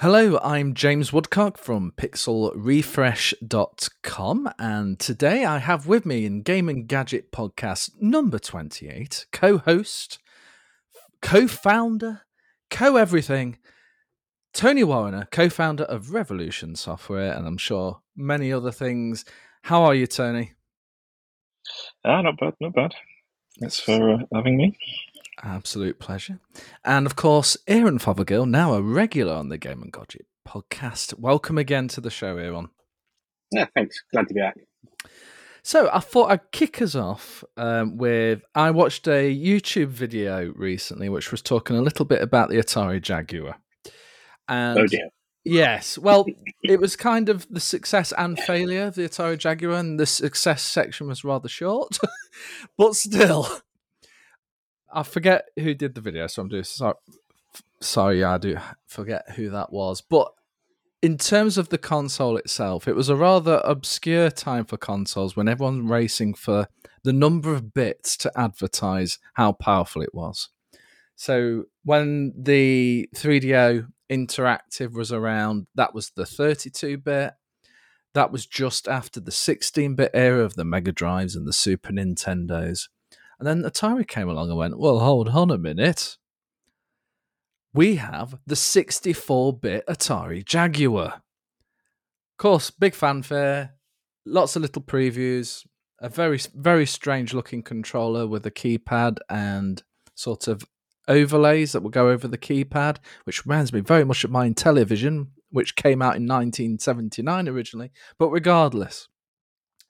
Hello, I'm James Woodcock from pixelrefresh.com and today I have with me in Game and Gadget podcast number 28, co-host, co-founder, co-everything, Tony Warriner, co-founder of Revolution Software and I'm sure many other things. How are you, Tony? Ah, not bad, not bad. Thanks for uh, having me. Absolute pleasure. And of course, Aaron Fothergill, now a regular on the Game and Gadget podcast. Welcome again to the show, Aaron. Yeah, thanks. Glad to be back. So I thought I'd kick us off um, with I watched a YouTube video recently which was talking a little bit about the Atari Jaguar. And oh dear. Yes. Well, it was kind of the success and failure of the Atari Jaguar, and the success section was rather short, but still, I forget who did the video, so I'm doing sorry. Sorry, I do forget who that was. But in terms of the console itself, it was a rather obscure time for consoles when everyone's racing for the number of bits to advertise how powerful it was. So when the 3DO interactive was around, that was the 32 bit. That was just after the 16 bit era of the Mega Drives and the Super Nintendos. And then Atari came along and went, well, hold on a minute. We have the 64 bit Atari Jaguar. Of course, big fanfare, lots of little previews, a very, very strange looking controller with a keypad and sort of overlays that will go over the keypad, which reminds me very much of my Intellivision, which came out in 1979 originally. But regardless,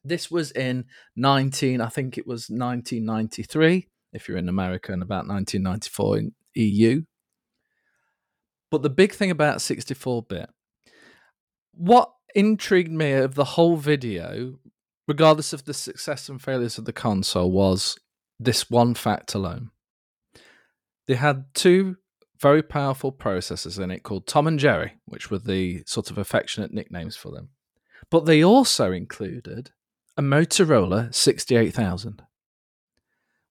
this was in 19, I think it was 1993, if you're in America, and about 1994 in EU. But the big thing about 64 bit, what intrigued me of the whole video, regardless of the success and failures of the console, was this one fact alone. They had two very powerful processors in it called Tom and Jerry, which were the sort of affectionate nicknames for them. But they also included a Motorola 68000,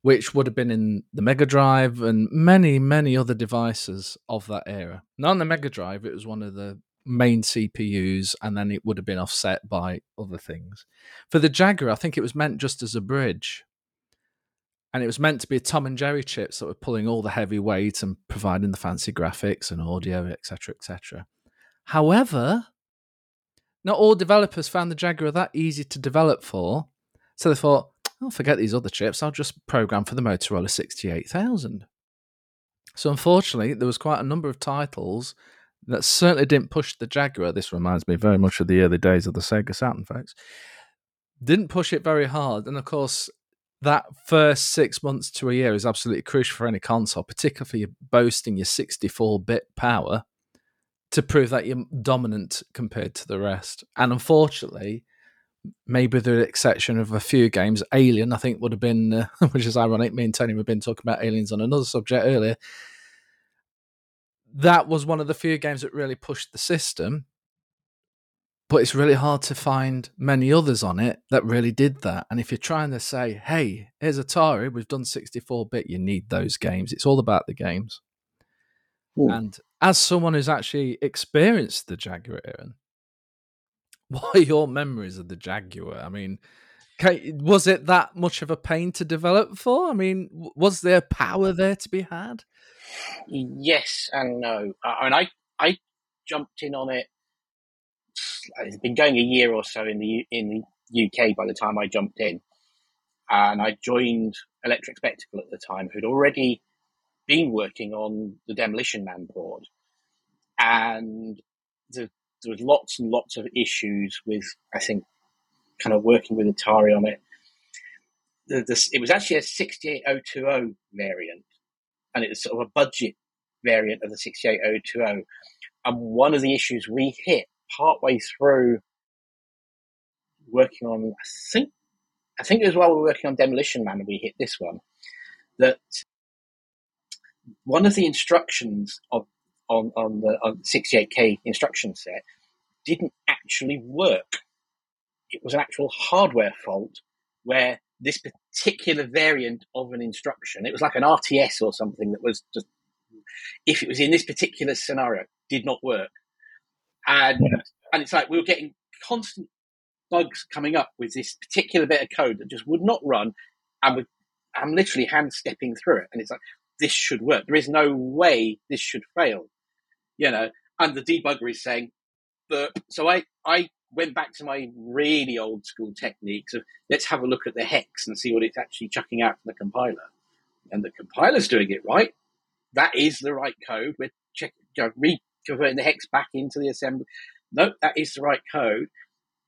which would have been in the Mega Drive and many, many other devices of that era. Not on the Mega Drive, it was one of the main CPUs, and then it would have been offset by other things. For the Jaguar, I think it was meant just as a bridge. And it was meant to be a Tom and Jerry chips that were pulling all the heavy weight and providing the fancy graphics and audio, etc., etc. However, not all developers found the Jaguar that easy to develop for, so they thought, "I'll oh, forget these other chips. I'll just program for the Motorola 68000." So unfortunately, there was quite a number of titles that certainly didn't push the Jaguar. This reminds me very much of the early days of the Sega Saturn, folks. Didn't push it very hard, and of course, that first six months to a year is absolutely crucial for any console, particularly for you're boasting your 64-bit power to prove that you're dominant compared to the rest. And unfortunately, maybe the exception of a few games, Alien, I think would have been, uh, which is ironic. Me and Tony have been talking about aliens on another subject earlier. That was one of the few games that really pushed the system, but it's really hard to find many others on it that really did that. And if you're trying to say, hey, here's Atari, we've done 64 bit, you need those games. It's all about the games. Ooh. And as someone who's actually experienced the Jaguar, Aaron, what are your memories of the Jaguar? I mean, was it that much of a pain to develop for? I mean, was there power there to be had? Yes and no. I mean, I I jumped in on it. It's been going a year or so in the in the UK by the time I jumped in, and I joined Electric Spectacle at the time, who'd already been working on the Demolition Man board, and the, there was lots and lots of issues with, I think, kind of working with Atari on it. The, the, it was actually a 68020 variant, and it was sort of a budget variant of the 68020. And one of the issues we hit partway through working on, I think, I think it was while we were working on Demolition Man, we hit this one, that one of the instructions of, on, on the on 68K instruction set didn't actually work. It was an actual hardware fault where this particular variant of an instruction, it was like an RTS or something that was just, if it was in this particular scenario, did not work. and and it's like we were getting constant bugs coming up with this particular bit of code that just would not run, and with, I'm literally hand stepping through it, and it's like this should work. There is no way this should fail, you know. And the debugger is saying, but so I I went back to my really old school techniques of let's have a look at the hex and see what it's actually chucking out from the compiler, and the compiler's doing it right. That is the right code. We're checking, you know, reconverting the hex back into the assembly. Nope, that is the right code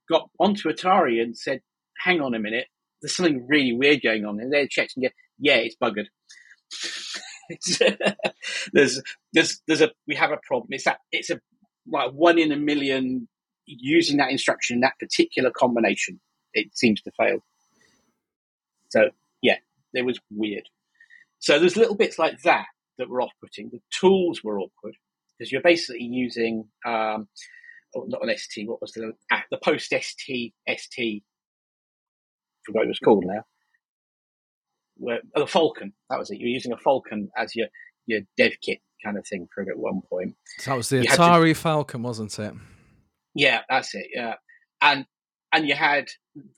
got onto Atari and said, hang on a minute, there's something really weird going on. And they checked and go, yeah, it's buggered. there's, there's, there's a, we have a problem. It's that, it's a, like one in a million using that instruction in that particular combination. It seems to fail. So yeah, it was weird. So there's little bits like that that were off-putting. The tools were awkward because you're basically using um, or not an ST. What was the ah, the post ST ST? Forgot what it was called now. Where, oh, the Falcon. That was it. You were using a Falcon as your your dev kit kind of thing for it at one point. So that was the you Atari to, Falcon, wasn't it? Yeah, that's it. Yeah, and and you had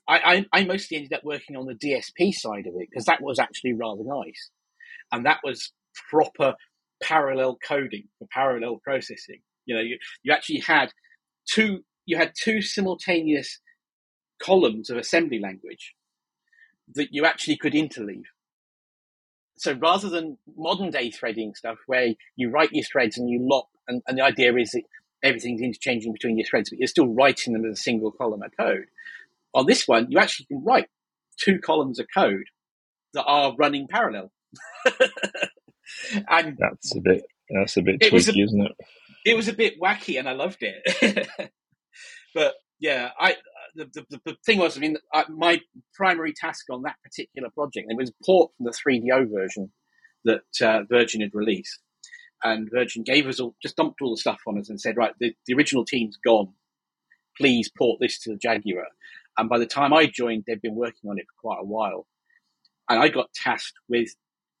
I, I, I mostly ended up working on the DSP side of it because that was actually rather nice, and that was proper parallel coding for parallel processing. You know, you, you actually had two you had two simultaneous columns of assembly language that you actually could interleave. So rather than modern day threading stuff where you write your threads and you lock, and, and the idea is that everything's interchanging between your threads, but you're still writing them as a single column of code. On this one, you actually can write two columns of code that are running parallel. and that's a bit that's a bit tweaky, isn't it? it was a bit wacky and I loved it. but yeah, I the, the, the, thing was, I mean, I, my primary task on that particular project it was a port from the 3DO version that uh, Virgin had released, and Virgin gave us all just dumped all the stuff on us and said, right, the, the original team's gone. Please port this to the Jaguar. And by the time I joined, they'd been working on it for quite a while, and I got tasked with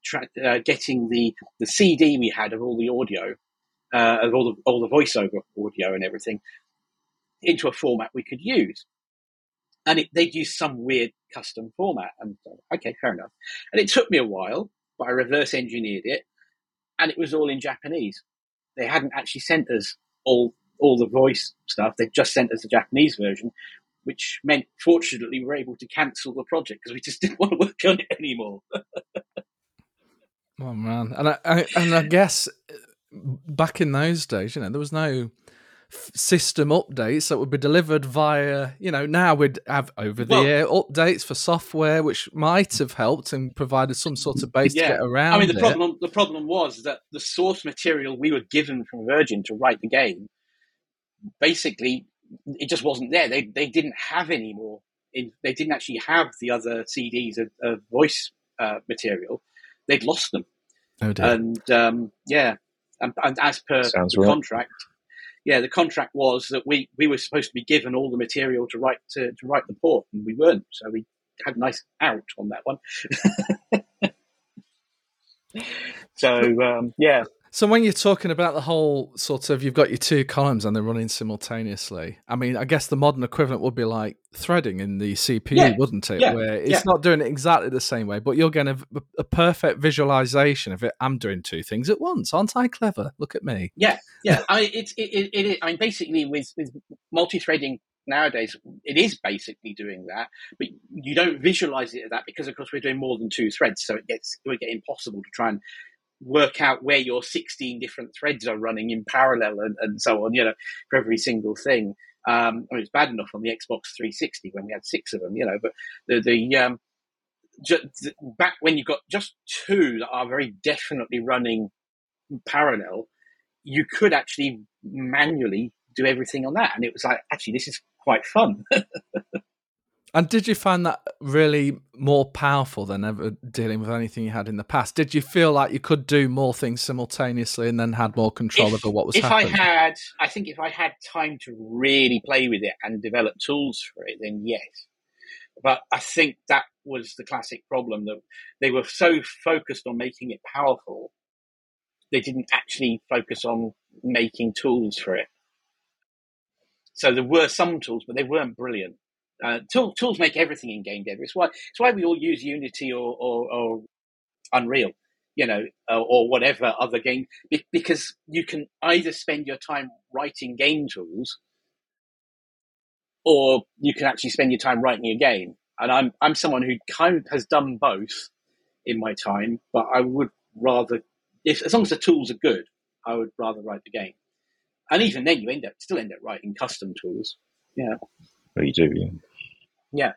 tra- uh, getting the the CD we had of all the audio uh, of all the all the voiceover audio and everything into a format we could use. And it, they'd use some weird custom format. And okay, fair enough. And it took me a while, but I reverse engineered it, and it was all in Japanese. They hadn't actually sent us all all the voice stuff. They'd just sent us the Japanese version, which meant, fortunately, we were able to cancel the project because we just didn't want to work on it anymore. oh man, and I, I and I guess back in those days, you know, there was no system updates that would be delivered via, you know, now we'd have over the air well, updates for software, which might have helped and provided some sort of base yeah. to get around. I mean, the it. problem the problem was that the source material we were given from Virgin to write the game, basically, it just wasn't there. They they didn't have any more. In, they didn't actually have the other CDs of, of voice uh, material. They'd lost them. Oh dear. And um, yeah, and, and as per Sounds the right. contract, yeah, the contract was that we, we were supposed to be given all the material to write to, to write the port, and we weren't. So we had a nice out on that one. so um, yeah, so when you're talking about the whole sort of you've got your two columns and they're running simultaneously, I mean, I guess the modern equivalent would be like threading in the CPU, yeah. wouldn't it? Yeah. Where it's yeah. not doing it exactly the same way, but you're getting a, a, perfect visualization of it. I'm doing two things at once, aren't I? Clever. Look at me. Yeah, yeah. I it's it, it, it, I mean, basically with with multi-threading nowadays, it is basically doing that, but you don't visualize it as that because, of course, we're doing more than two threads, so it gets it would get impossible to try and work out where your 16 different threads are running in parallel and, and so on, you know, for every single thing. Um, I mean, it's bad enough on the Xbox 360 when we had six of them, you know, but the, the, um, just, back when you've got just two that are very definitely running parallel, you could actually manually do everything on that. And it was like, actually, this is quite fun. And did you find that really more powerful than ever dealing with anything you had in the past? Did you feel like you could do more things simultaneously and then had more control if, over what was if happening? If I had, I think if I had time to really play with it and develop tools for it, then yes. But I think that was the classic problem that they were so focused on making it powerful, they didn't actually focus on making tools for it. So there were some tools, but they weren't brilliant. Uh, tool, tools make everything in game dev. It's why it's why we all use Unity or, or, or Unreal, you know, or, or whatever other game, because you can either spend your time writing game tools, or you can actually spend your time writing a game. And I'm I'm someone who kind of has done both in my time, but I would rather, if as long as the tools are good, I would rather write the game. And even then, you end up still end up writing custom tools. Yeah. Well, you do, yeah. Yeah.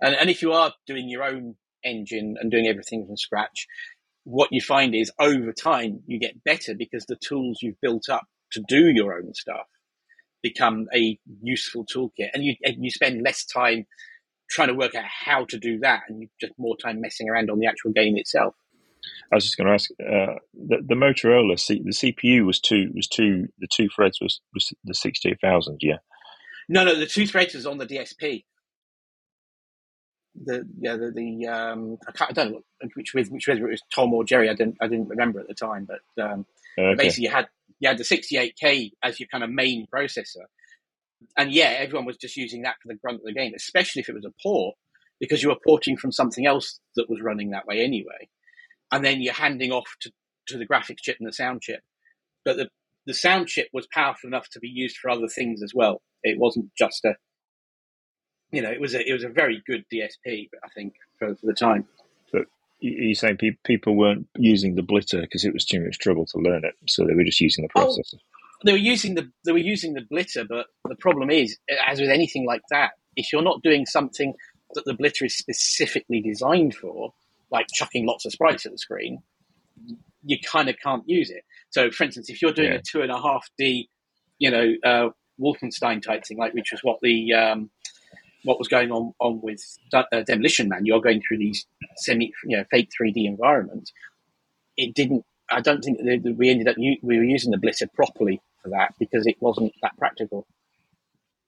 And, and if you are doing your own engine and doing everything from scratch, what you find is over time you get better because the tools you've built up to do your own stuff become a useful toolkit and you, and you spend less time trying to work out how to do that and you just more time messing around on the actual game itself. I was just going to ask uh, the, the Motorola C, the CPU was two was two the two threads was, was the sixty eight thousand yeah. No, no, the two threads was on the DSP the yeah the, the um I, can't, I don't know which which which whether it was Tom or Jerry I didn't I didn't remember at the time but um, okay. basically you had you had the 68k as your kind of main processor. And yeah everyone was just using that for the grunt of the game especially if it was a port because you were porting from something else that was running that way anyway. And then you're handing off to, to the graphics chip and the sound chip. But the the sound chip was powerful enough to be used for other things as well. It wasn't just a you know, it was a it was a very good DSP, I think, for, for the time. But you're saying pe- people weren't using the blitter because it was too much trouble to learn it, so they were just using the oh, processor. Oh, they were using the they were using the blitter, but the problem is, as with anything like that, if you're not doing something that the blitter is specifically designed for, like chucking lots of sprites at the screen, you kind of can't use it. So, for instance, if you're doing yeah. a two and a half D, you know, uh, Wolfenstein type thing, like which was what the um, what was going on on with uh, Demolition Man. You're going through these semi, you know, fake 3D environments. It didn't. I don't think that we ended up we were using the blitter properly for that because it wasn't that practical.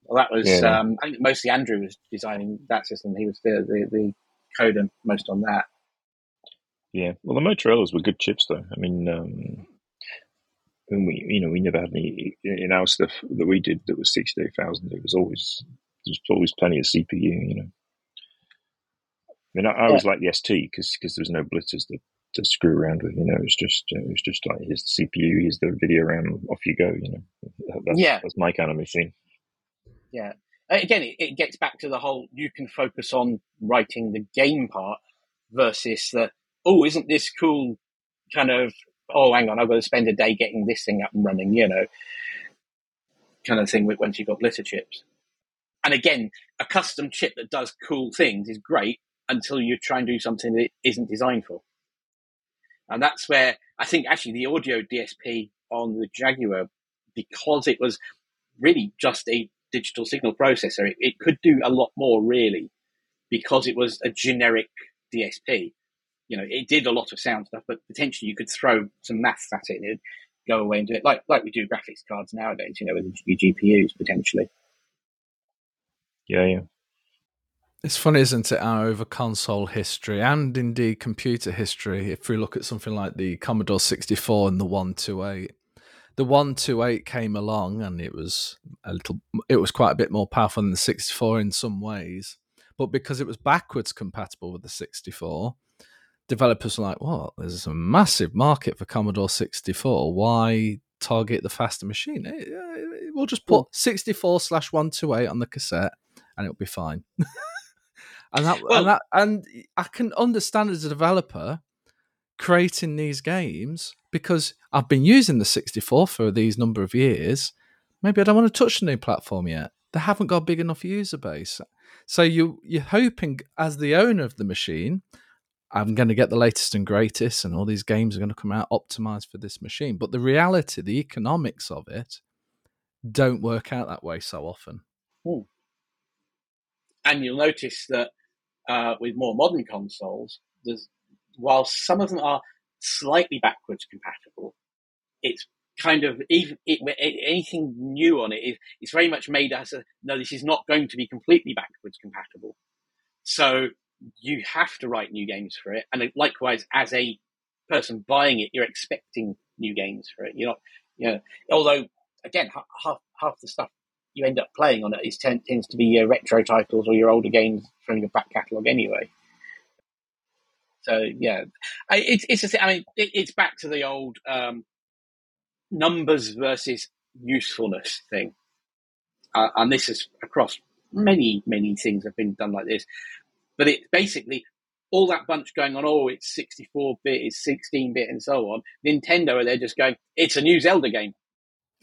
Well, that was yeah. um, I think mostly Andrew was designing that system. He was the the, the coder most on that. Yeah, well, the Motorola's were good chips though. I mean, um, when we you know we never had any in our stuff that we did that was sixty eight thousand. It was always there's always plenty of CPU, you know. I mean, I, I always yeah. like the ST because because there's no blitters to, to screw around with. You know, it's just uh, it's just like here's the CPU, here's the video RAM, off you go. You know, that's, yeah, that's my kind of machine. Yeah. Again, it, it gets back to the whole you can focus on writing the game part versus the oh, isn't this cool? Kind of oh, hang on, I've got to spend a day getting this thing up and running. You know, kind of thing. Once you've got blitter chips. And again, a custom chip that does cool things is great until you try and do something that it isn't designed for. And that's where I think actually the audio DSP on the Jaguar, because it was really just a digital signal processor, it, it could do a lot more really because it was a generic DSP. You know, it did a lot of sound stuff, but potentially you could throw some maths at it and it'd go away and do it like, like we do graphics cards nowadays, you know, with GPUs potentially. Yeah, yeah. It's funny, isn't it, our over console history and indeed computer history. If we look at something like the Commodore 64 and the 128, the 128 came along and it was a little, it was quite a bit more powerful than the 64 in some ways. But because it was backwards compatible with the 64, developers were like, well, there's a massive market for Commodore 64. Why target the faster machine? Uh, we'll just put 64 slash 128 on the cassette and it'll be fine. and that, well, and that, and I can understand as a developer creating these games because I've been using the 64 for these number of years. Maybe I don't want to touch the new platform yet. They haven't got a big enough user base. So you you're hoping as the owner of the machine, I'm going to get the latest and greatest, and all these games are going to come out optimized for this machine. But the reality, the economics of it, don't work out that way so often. Hmm. And you'll notice that uh, with more modern consoles, while some of them are slightly backwards compatible, it's kind of even it, anything new on it is it's very much made as a no, this is not going to be completely backwards compatible. So you have to write new games for it, and likewise, as a person buying it, you're expecting new games for it. You're not, you know, although again, half half the stuff you end up playing on it is ten, tends to be your retro titles or your older games from your back catalogue anyway. So yeah, it's it's a, I mean it, it's back to the old um, numbers versus usefulness thing, uh, and this is across many many things have been done like this. But it basically all that bunch going on. Oh, it's sixty four bit, it's sixteen bit, and so on. Nintendo are there just going, it's a new Zelda game.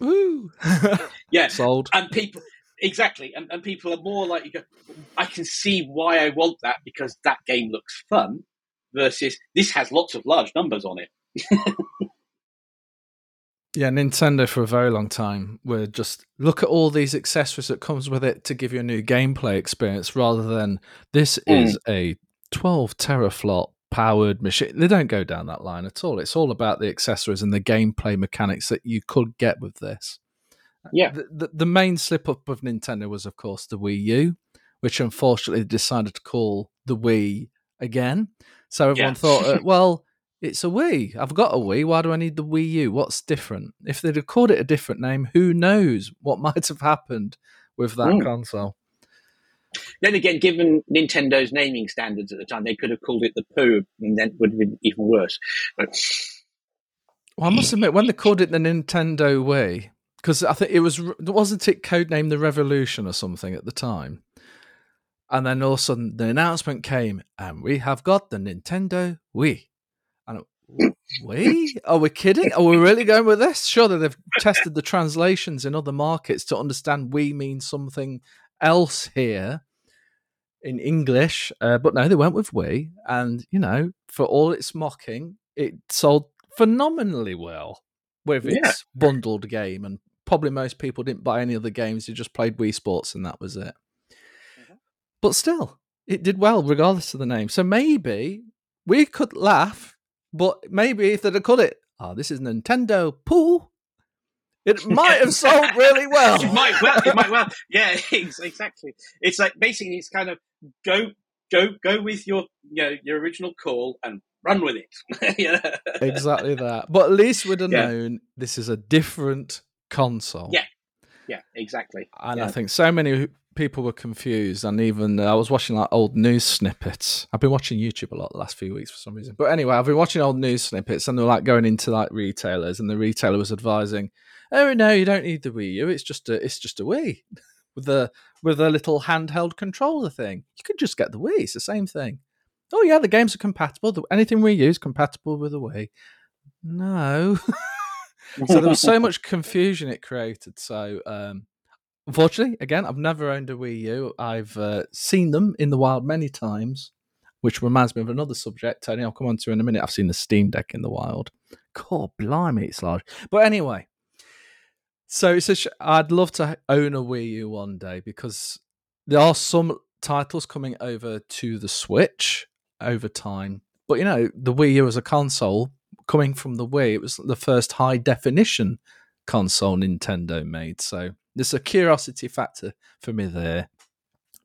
Woo! Yeah, Sold. and people exactly and, and people are more likely to go i can see why i want that because that game looks fun versus this has lots of large numbers on it Yeah, Nintendo for a very long time were just look at all these accessories that comes with it to give you a new gameplay experience rather than this Mm. is a 12 teraflop powered machine. They don't go down that line at all. It's all about the accessories and the gameplay mechanics that you could get with this. Yeah. The, the, the main slip up of Nintendo was, of course, the Wii U, which unfortunately decided to call the Wii again. So everyone Yeah. thought, uh, well, it's a Wii. I've got a Wii. Why do I need the Wii U? What's different? If they'd have called it a different name, who knows what might have happened with that Mm. console? Then again given nintendo's naming standards at the time they could have called it the poo and then would have been even worse but Well, I must admit, when they called it the Nintendo Wii, because I think it was wasn't it codenamed the Revolution or something at the time, and then all of a sudden the announcement came, and we have got the Nintendo Wii. And Wii? Are we kidding? Are we really going with this? Surely they've tested the translations in other markets to understand we mean something else here in English, uh, but no, they went with Wii, and you know, for all its mocking, it sold phenomenally well with its Yeah. bundled game, and probably most people didn't buy any other games; they just played Wii Sports, and that was it. Mhm. But still, it did well regardless of the name. So maybe we could laugh, but maybe if they'd have called it, "Oh, this is Nintendo Pool," it might have sold really well. it might well it might well yeah exactly it's like basically it's kind of go go go with your you know, your original call and run with it yeah exactly that. But at least we'd have Yeah. known this is a different console. Yeah. yeah exactly And I think so many people were confused. And even uh, I was watching like old news snippets. I've been watching YouTube a lot the last few weeks for some reason. But anyway, I've been watching old news snippets and they're like going into like retailers and the retailer was advising, Oh no, you don't need the Wii U. It's just a it's just a Wii. With a with a little handheld controller thing. You could just get the Wii, it's the same thing. Oh yeah, the games are compatible. Anything we use compatible with the Wii. No. so there was so much confusion it created. So, um, unfortunately, again, I've never owned a Wii U. I've uh, seen them in the wild many times, which reminds me of another subject, Tony. I'll come on to in a minute. I've seen the Steam Deck in the wild. God, blimey, it's large. But anyway, so it's a sh- I'd love to own a Wii U one day because there are some titles coming over to the Switch over time. But you know, the Wii U as a console coming from the Wii, it was the first high definition console Nintendo made. So there's a curiosity factor for me there.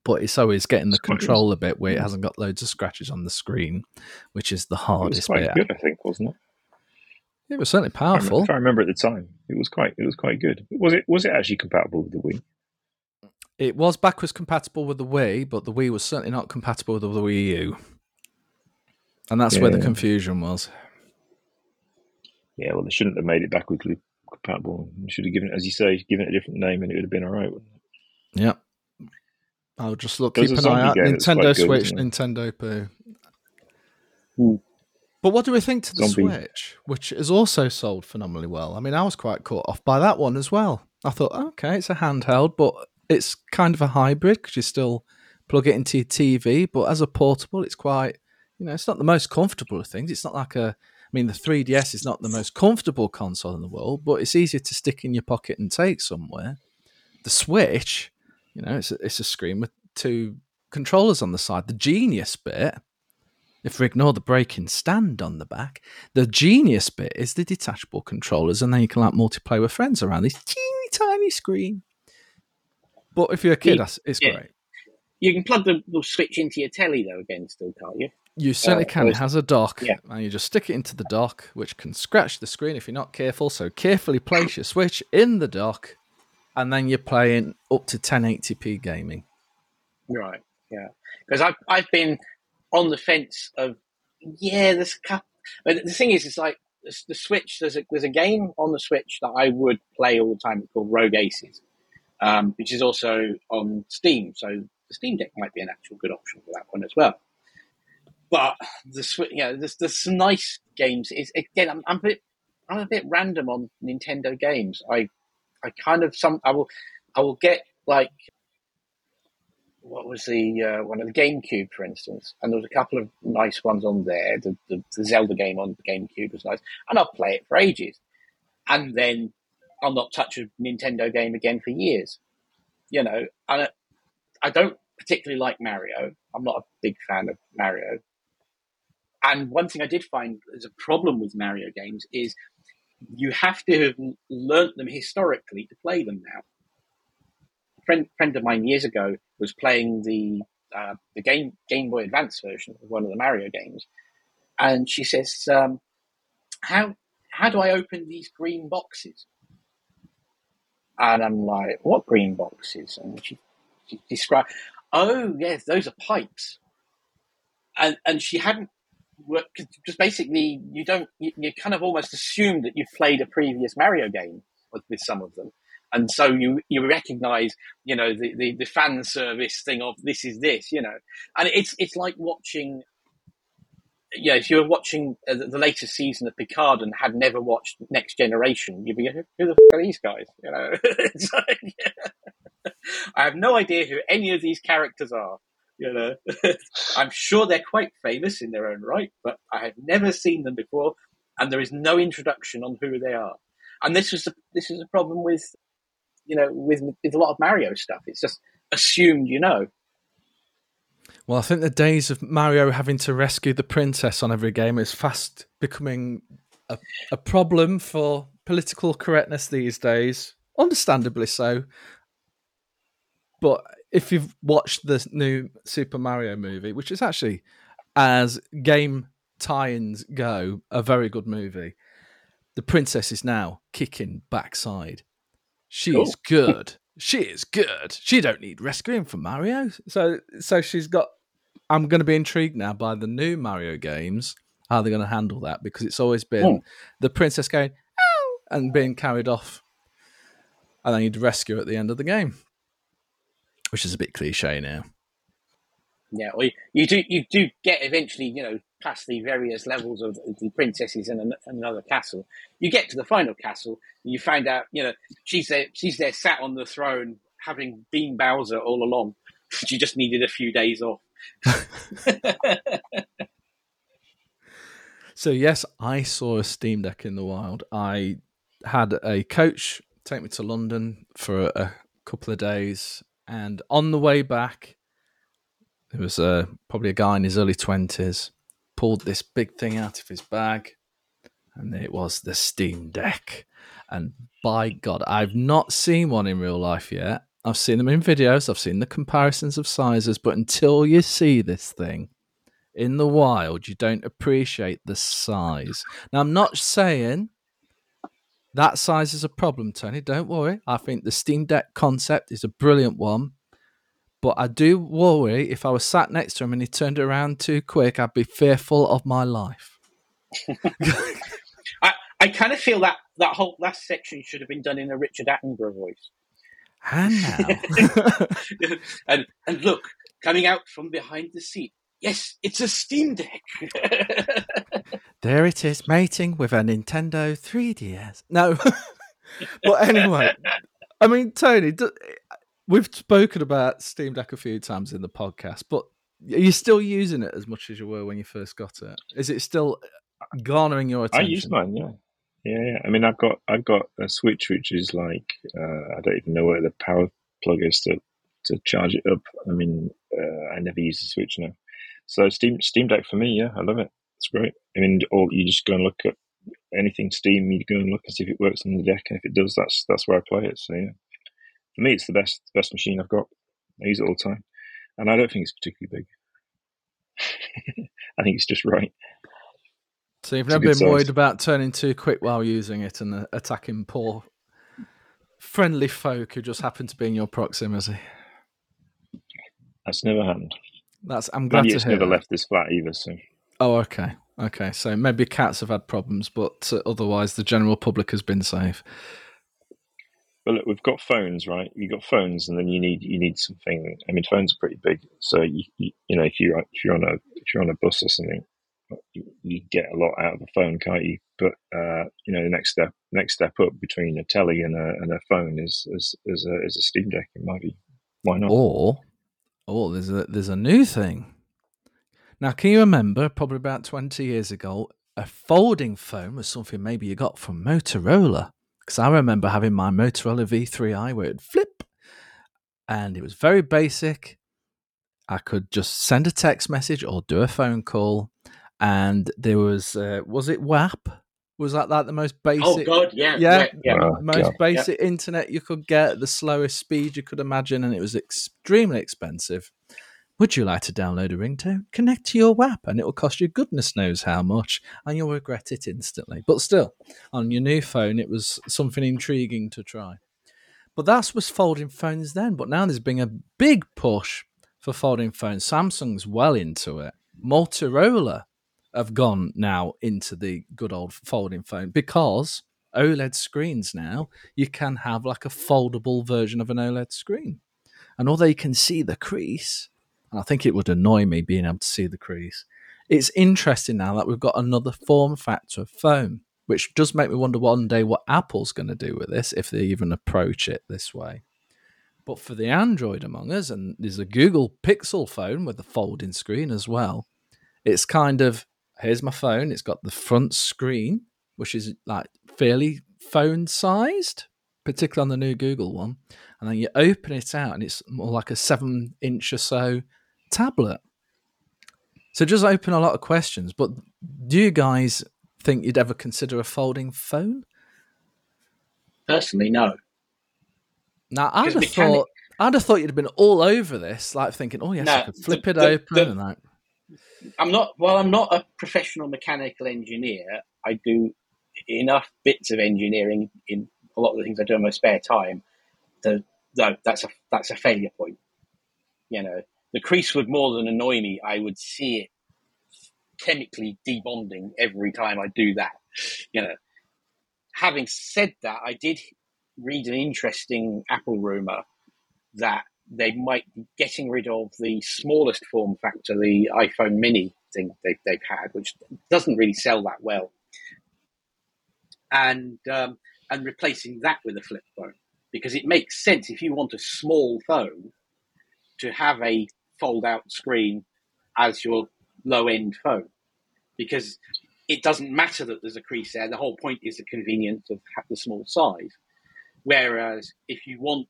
But it's always getting the quite- controller bit where it mm. hasn't got loads of scratches on the screen, which is the It was hardest quite bit. good, I think, wasn't it? It was certainly If I remember- powerful. If I remember at the time, it was quite it was quite good. Was it was it actually compatible with the Wii? It was backwards compatible with the Wii, but the Wii was certainly not compatible with the Wii U. And that's where the confusion was. Yeah, well, they shouldn't have made it backwards compatible. They should have given it, as you say, given it a different name, and it would have been all right. wouldn't it? Yep. I'll just look, There's keep an eye out. Nintendo good, Switch, Nintendo Poo. Hmm. But what do we think to the Zombie. Switch, which is also sold phenomenally well? I mean, I was quite caught off by that one as well. I thought, oh, okay, it's a handheld, but it's kind of a hybrid because you still plug it into your TV. But as a portable, it's quite, you know, it's not the most comfortable of things. It's not like a, I mean, the 3DS is not the most comfortable console in the world, but it's easier to stick in your pocket and take somewhere. The Switch, you know, it's a, it's a screen with two controllers on the side. The genius bit, if we ignore the breaking stand on the back, the genius bit is the detachable controllers, and then you can like multiplayer with friends around this teeny tiny screen. But if you're a kid, it's Yeah. great. you can plug the, the switch into your telly though again still can't you You certainly Uh, can. It has a dock, Yeah. and you just stick it into the dock, which can scratch the screen if you're not careful. So carefully place your switch in the dock, and then you're playing up to 1080p gaming. Right. Yeah. Because I've I've been on the fence of yeah. There's a couple, but the thing is, it's like the Switch. There's a there's a game on the Switch that I would play all the time called Rogue Aces, um, which is also on Steam. So the Steam Deck might be an actual good option for that one as well. But the Switch, yeah, there's there's some nice games. Is again, I'm, I'm a bit I'm a bit random on Nintendo games. I I kind of some I will I will get like what was the uh, one of the GameCube, for instance, and there was a couple of nice ones on there. The, the, the, Zelda game on the GameCube was nice, and I'll play it for ages, and then I'll not touch a Nintendo game again for years. You know, and I don't particularly like Mario. I'm not a big fan of Mario. And one thing I did find as a problem with Mario games is you have to have learnt them historically to play them now. A friend, friend of mine years ago was playing the uh, the game Game Boy Advance version of one of the Mario games, and she says, um, "How how do I open these green boxes?" And I'm like, "What green boxes?" And she, she described, "Oh yes, those are pipes." And and she hadn't just basically you don't you, you, kind of almost assume that you've played a previous Mario game with, with some of them, and so you you recognise you know the, the, the fan service thing of this is this you know, and it's it's like watching. Yeah, if you were watching uh, the latest season of Picard and had never watched Next Generation, you'd be, who, who the f- are these guys? You know, like, yeah. I have no idea who any of these characters are. You know, I'm sure they're quite famous in their own right, but I have never seen them before, and there is no introduction on who they are. And this was a, this is a problem with, you know, with with a lot of Mario stuff. It's just assumed you know. Well, I think the days of Mario having to rescue the princess on every game is fast becoming a, a problem for political correctness these days. Understandably so. But if you've watched the new Super Mario movie, which is actually, as game tie-ins go, a very good movie. The princess is now kicking backside. She's cool. good. she is good. She don't need rescuing from Mario. So, so she's got. I'm going to be intrigued now by the new Mario games. How they're going to handle that because it's always been hmm. the princess going Ow! and being carried off, and then you'd rescue at the end of the game which is a bit cliche now. Yeah, well, you do you do get eventually, you know, past the various levels of the princesses in another castle. You get to the final castle, and you find out, you know, she's there, she's there, sat on the throne, having been Bowser all along. She just needed a few days off. so yes, I saw a Steam Deck in the wild. I had a coach take me to London for a couple of days and on the way back, there was uh, probably a guy in his early 20s, pulled this big thing out of his bag, and it was the Steam Deck. And by God, I've not seen one in real life yet. I've seen them in videos, I've seen the comparisons of sizes, but until you see this thing in the wild, you don't appreciate the size. Now, I'm not saying that size is a problem, Tony. Don't worry. I think the Steam Deck concept is a brilliant one. But I do worry if I was sat next to him and he turned around too quick, I'd be fearful of my life. I, I kind of feel that that whole last section should have been done in a Richard Attenborough voice. And now. and, and look, coming out from behind the seat, yes, it's a Steam Deck. there it is, mating with a Nintendo 3DS. No, but anyway, I mean, Tony, do, we've spoken about Steam Deck a few times in the podcast, but are you still using it as much as you were when you first got it? Is it still garnering your attention? I use mine, yeah. Yeah, yeah. I mean, I've got I've got a Switch which is like uh, I don't even know where the power plug is to to charge it up. I mean, uh, I never use the Switch now. So Steam Steam Deck for me, yeah, I love it. It's great. I mean, all you just go and look at anything Steam. You go and look and see if it works on the deck, and if it does, that's that's where I play it. So yeah, for me, it's the best best machine I've got. I use it all the time, and I don't think it's particularly big. I think it's just right. So you've never been size. worried about turning too quick while using it and attacking poor friendly folk who just happen to be in your proximity. That's never happened. That's I'm glad to it's hear. never that. left this flat either. So Oh, okay, okay. So maybe cats have had problems, but otherwise the general public has been safe. But look, we've got phones, right? You've got phones, and then you need you need something. I mean, phones are pretty big, so you you, you know if you if you're on a if you're on a bus or something, you, you get a lot out of a phone, can't you? But uh, you know, the next step next step up between a telly and a and a phone is is is a, is a Steam Deck. Be. Why not? Or, or there's a there's a new thing. Now, can you remember probably about twenty years ago, a folding phone was something maybe you got from Motorola? Because I remember having my Motorola V3i where it'd flip, and it was very basic. I could just send a text message or do a phone call, and there was uh, was it WAP? Was that like the most basic? Oh God, yeah, Yeah. yeah, yeah. Oh, most God. basic internet you could get, the slowest speed you could imagine, and it was extremely expensive. Would you like to download a ringtone? Connect to your WAP, and it will cost you goodness knows how much, and you'll regret it instantly. But still, on your new phone, it was something intriguing to try. But that was folding phones then. But now there's been a big push for folding phones. Samsung's well into it. Motorola have gone now into the good old folding phone because OLED screens now you can have like a foldable version of an OLED screen. And although you can see the crease, and I think it would annoy me being able to see the crease, it's interesting now that we've got another form factor of phone, which does make me wonder one day what Apple's going to do with this if they even approach it this way. But for the Android among us, and there's a Google Pixel phone with a folding screen as well, it's kind of here's my phone. It's got the front screen, which is like fairly phone sized, particularly on the new Google one. And then you open it out, and it's more like a seven inch or so tablet. So it does open a lot of questions. But do you guys think you'd ever consider a folding phone? Personally, no. Now I'd have thought I'd have thought you'd have been all over this, like thinking, "Oh yes, I could flip the- it the- open." the- and that. I'm not. Well, I'm not a professional mechanical engineer. I do enough bits of engineering in a lot of the things I do in my spare time. To, no, that's a that's a failure point. You know, the crease would more than annoy me. I would see it chemically debonding every time I do that. You know. Having said that, I did read an interesting Apple rumor that they might be getting rid of the smallest form factor, the iPhone Mini thing they, they've had, which doesn't really sell that well, and um, and replacing that with a flip phone because it makes sense if you want a small phone to have a fold-out screen as your low-end phone because it doesn't matter that there's a crease there. The whole point is the convenience of the small size. Whereas if you want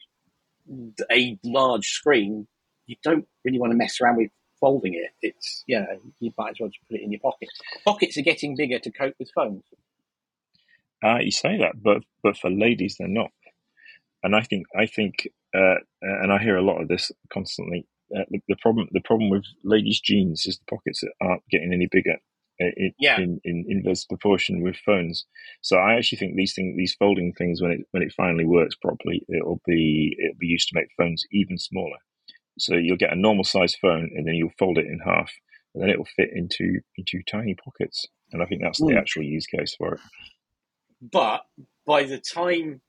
a large screen, you don't really want to mess around with folding it. It's you know you might as well just put it in your pocket. Pockets are getting bigger to cope with phones. Uh, you say that, but but for ladies, they're not. And I think I think, uh, and I hear a lot of this constantly. Uh, the, the problem the problem with ladies' jeans is the pockets that aren't getting any bigger. uh, In, Yeah. in, in inverse proportion with phones, so I actually think these things, these folding things, when it when it finally works properly, it'll be it'll be used to make phones even smaller. So you'll get a normal size phone, and then you'll fold it in half, and then it will fit into into tiny pockets. And I think that's the Mm. actual use case for it. But by the time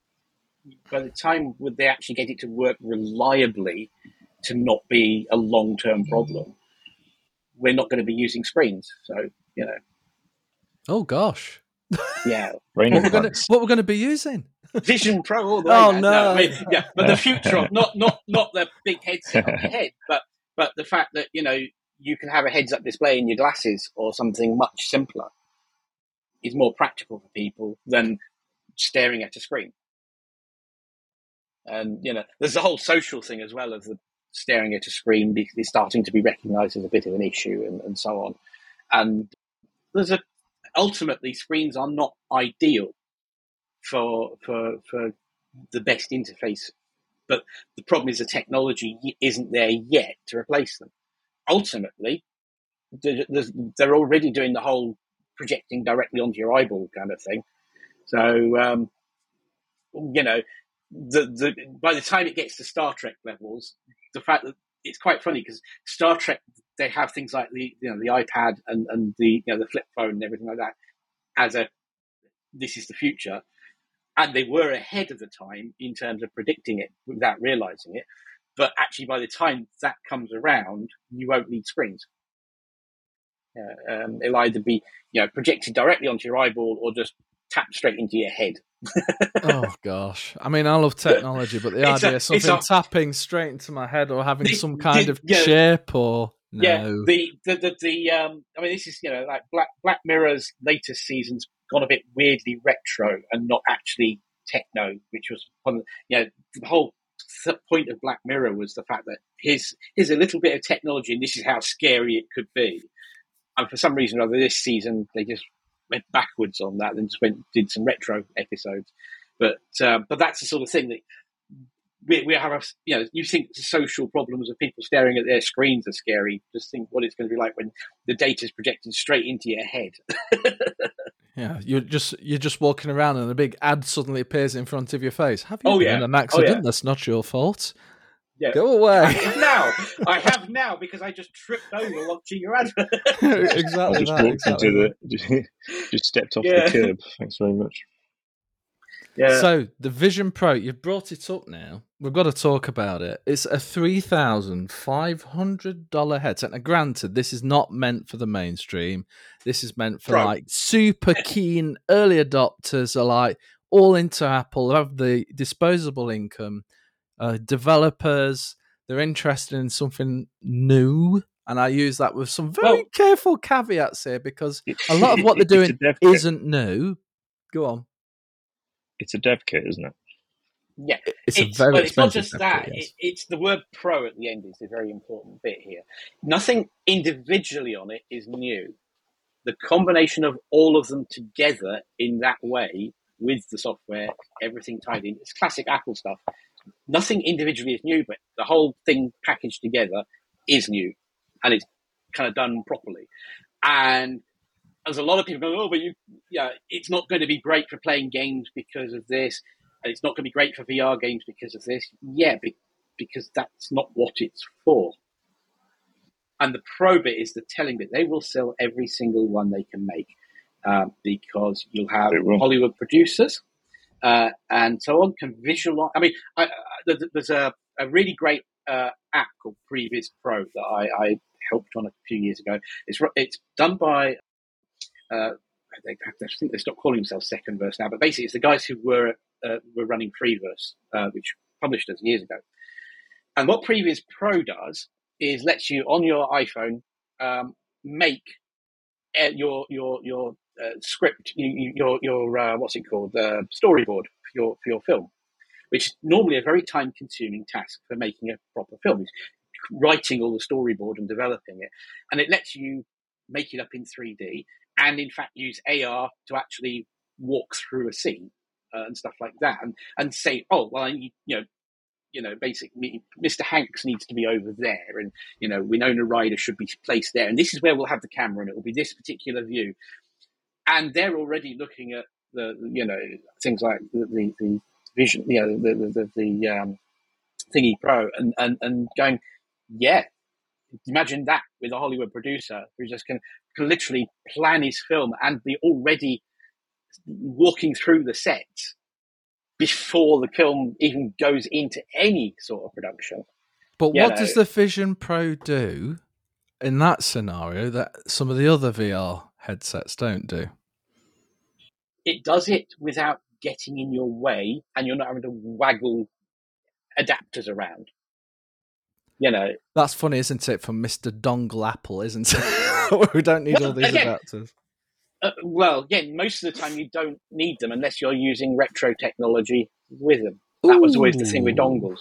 by the time would they actually get it to work reliably to not be a long term mm. problem, we're not going to be using screens. So you know, Oh gosh, yeah, what we're gonna what we're gonna be using? Vision Pro all the oh, way. Oh, man. no. I mean, yeah, but the future of not not not the big headset on your head, but but the fact that you know you can have a heads up display in your glasses or something much simpler is more practical for people than staring at a screen. And you know, there's the whole social thing as well of the staring at a screen is starting to be recognised as a bit of an issue, and, and so on. And there's a ultimately screens are not ideal for for for the best interface, but the problem is the technology isn't there yet to replace them. Ultimately, they're already doing the whole projecting directly onto your eyeball kind of thing. So um, you know, the the by the time it gets to Star Trek levels, the fact that it's quite funny because Star Trek they have things like the you know the iPad and and the you know the flip phone and everything like that as a this is the future, and they were ahead of the time in terms of predicting it without realizing it. But actually, by the time that comes around, you won't need screens. Uh, um, it'll either be you know projected directly onto your eyeball or just tapped straight into your head. Oh gosh! I mean, I love technology, but the It's idea a- of something a- tapping straight into my head or having The- some kind the- of yeah. chip or no. Yeah, the, the the the um. I mean, this is you know like Black Black Mirror's latest season's gone a bit weirdly retro and not actually techno, which was one. Of, you know, the whole th- point of Black Mirror was the fact that here's here's a little bit of technology and this is how scary it could be. And for some reason or other, this season they just went backwards on that and just went did some retro episodes. But uh, but that's the sort of thing that we, we have, a, you know, you think the social problems of people staring at their screens are scary. Just think what it's going to be like when the data is projected straight into your head. Yeah, you're just you're just walking around and a big ad suddenly appears in front of your face. Have you Oh, been yeah. in an Oh, accident? yeah. That's not your fault. Yeah. Go I away. have now. I have now because I just tripped over watching your advert. exactly. I just that. walked Exactly into the, just stepped off Yeah. the curb. Thanks very much. yeah. So the Vision Pro, you've brought it up now. We've got to talk about it. It's a three thousand five hundred dollar headset. Now, granted, this is not meant for the mainstream. This is meant for Pro. like super keen early adopters, are like all into Apple, have the disposable income. Uh, developers, they're interested in something new, and I use that with some very Well- careful caveats here because a lot of what they're doing isn't new. Go on. It's a dev kit, isn't it? yeah. It's, it's, a very but it's not just dev kit, that. yes. It, it's the word pro at the end is a very important bit here. Nothing individually on it is new. The combination of all of them together in that way with the software, everything tied in, it's classic Apple stuff. Nothing individually is new, but the whole thing packaged together is new and it's kind of done properly. And there's a lot of people going, oh, but you, yeah, it's not going to be great for playing games because of this, and it's not going to be great for VR games because of this. Yeah, be, because that's not what it's for. And the pro bit is the telling bit. They will sell every single one they can make um, because you'll have Hollywood producers uh, and so on can visualize. I mean, I, I, there's a, a really great uh, app called Previs Pro that I, I helped on a few years ago. It's it's done by uh, they, I think they stopped calling themselves Second Verse now, but basically it's the guys who were uh, were running Preverse, uh, which published us years ago. And what Previs Pro does is lets you on your iPhone um, make uh, your your your uh, script, you, you, your your uh, what's it called, uh, storyboard for your for your film, which is normally a very time consuming task for making a proper film. Is writing all the storyboard and developing it, and it lets you make it up in 3D and in fact use AR to actually walk through a scene uh, and stuff like that, and and say, oh well, I need you know. You know, basically, Mr. Hanks needs to be over there, and you know, Winona Ryder should be placed there, and this is where we'll have the camera, and it will be this particular view. And they're already looking at the, you know, things like the the, the vision, you know, the the the, the um, thingy pro, and and and going, yeah, imagine that with a Hollywood producer who just can, can literally plan his film and be already walking through the sets before the film even goes into any sort of production. But you what does the Vision Pro do in that scenario that some of the other VR headsets don't do? It does it without getting in your way and you're not having to waggle adapters around. You know, That's funny, isn't it? From Mister Dongle Apple, isn't it? we don't need Well, all these again- adapters. uh, well, again, most of the time you don't need them unless you're using retro technology with them. That was always the thing with dongles.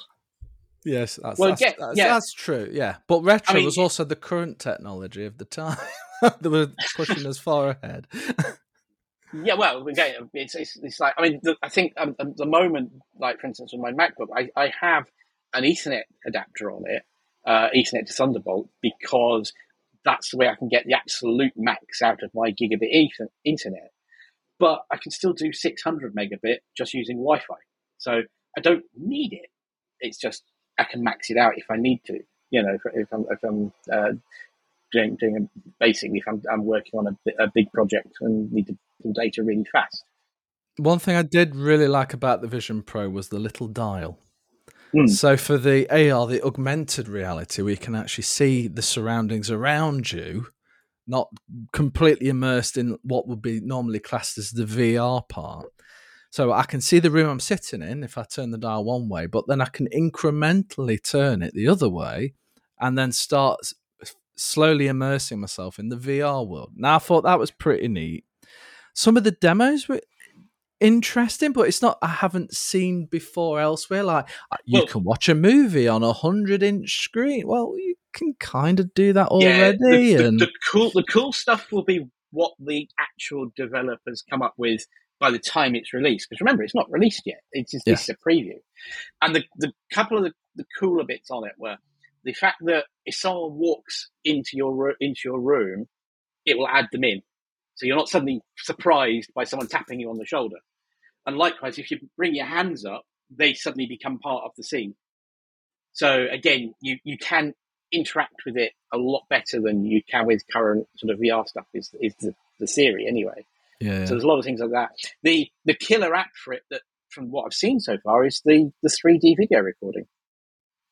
Yes, that's Well, that's, yeah, that's, yeah. that's true. Yeah, but retro I mean, was also the current technology of the time. they were pushing us far ahead. Yeah, well, again, it's, it's, it's like I mean, the, I think um, at the moment, like for instance, on my MacBook, I, I have an Ethernet adapter on it, uh, Ethernet to Thunderbolt, because that's the way I can get the absolute max out of my gigabit ether- internet. But I can still do 600 megabit just using Wi-Fi. So I don't need it. It's just I can max it out if I need to. You know, if, if I'm if I'm uh, doing, doing a, basically if I'm, I'm working on a, a big project and need to pull data really fast. One thing I did really like about the Vision Pro was the little dial. Mm. So for the AR, the augmented reality, we can actually see the surroundings around you, not completely immersed in what would be normally classed as the VR part. So I can see the room I'm sitting in if I turn the dial one way, but then I can incrementally turn it the other way and then start slowly immersing myself in the VR world. Now I thought that was pretty neat. Some of the demos were interesting, but it's not I haven't seen before elsewhere. Like uh, you Well- can watch a movie on a hundred inch screen. Well, you can kind of do that already. the, the, and the cool the cool stuff will be what the actual developers come up with by the time it's released. Because remember, it's not released yet. It's just this is a preview. And the the couple of the, the cooler bits on it were the fact that if someone walks into your into your room, it will add them in. So you're not suddenly surprised by someone tapping you on the shoulder. And likewise, if you bring your hands up, they suddenly become part of the scene. So again, you, you can interact with it a lot better than you can with current sort of VR stuff. Is is the, the theory anyway? yeah, So there's a lot of things like that. The the killer app for it that from what I've seen so far is the the 3D video recording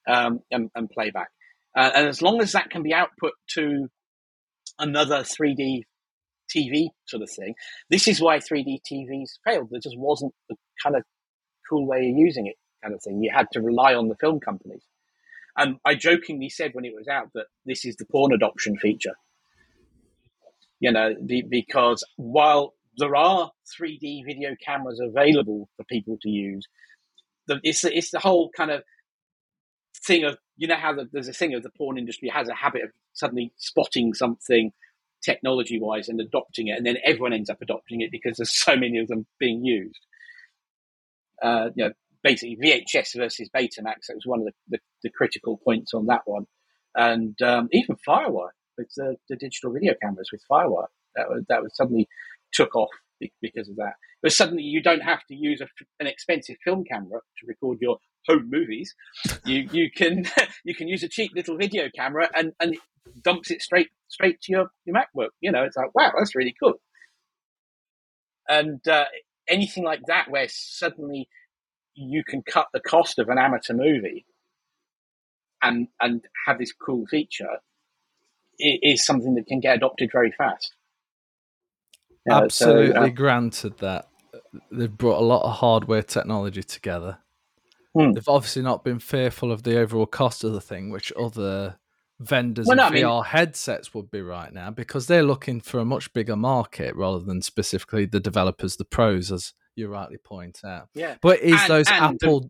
um, and, and playback. Uh, and as long as that can be output to another 3D TV sort of thing, this is why 3D TVs failed. There just wasn't the kind of cool way of using it, kind of thing. You had to rely on the film companies. And I jokingly said when it was out that this is the porn adoption feature. You know, because while there are 3D video cameras available for people to use, the, it's it's the whole kind of thing of you know how the, there's a thing of the porn industry has a habit of suddenly spotting something technology wise and adopting it, and then everyone ends up adopting it because there's so many of them being used. Uh, you know, basically VHS versus Betamax. That was one of the, the, the critical points on that one, and um, even FireWire with the, the digital video cameras with FireWire that was, that was suddenly took off because of that. But suddenly you don't have to use a, an expensive film camera to record your home movies. You you can you can use a cheap little video camera and and it dumps it straight straight to your your MacBook. You know, it's like wow, that's really cool. And uh, anything like that, where suddenly you can cut the cost of an amateur movie and and have this cool feature is something that can get adopted very fast. You know, so, absolutely uh, granted that they've brought a lot of hardware technology together. Hmm. They've obviously not been fearful of the overall cost of the thing, which other vendors Well, of no, I mean- VR headsets would be right now because they're looking for a much bigger market rather than specifically the developers, the pros, as you rightly point out. yeah. But it's And- those and the- Apple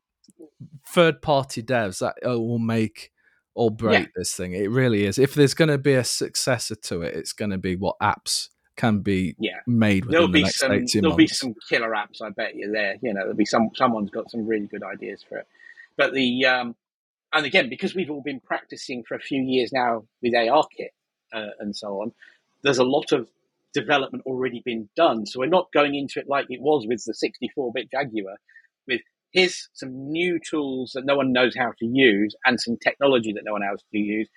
third party devs that uh, will make or break this thing. It really is. If there's going to be a successor to it, it's going to be what apps can be Yeah. made within There'll the be next some. 18 There'll be some killer apps. I bet you there. You know, there'll be some. Someone's got some really good ideas for it. But the um, and again because we've all been practicing for a few years now with ARKit uh, and so on, there's a lot of development already been done. So we're not going into it like it was with the 64-bit Jaguar, with here's some new tools that no one knows how to use and some technology that no one knows how to use.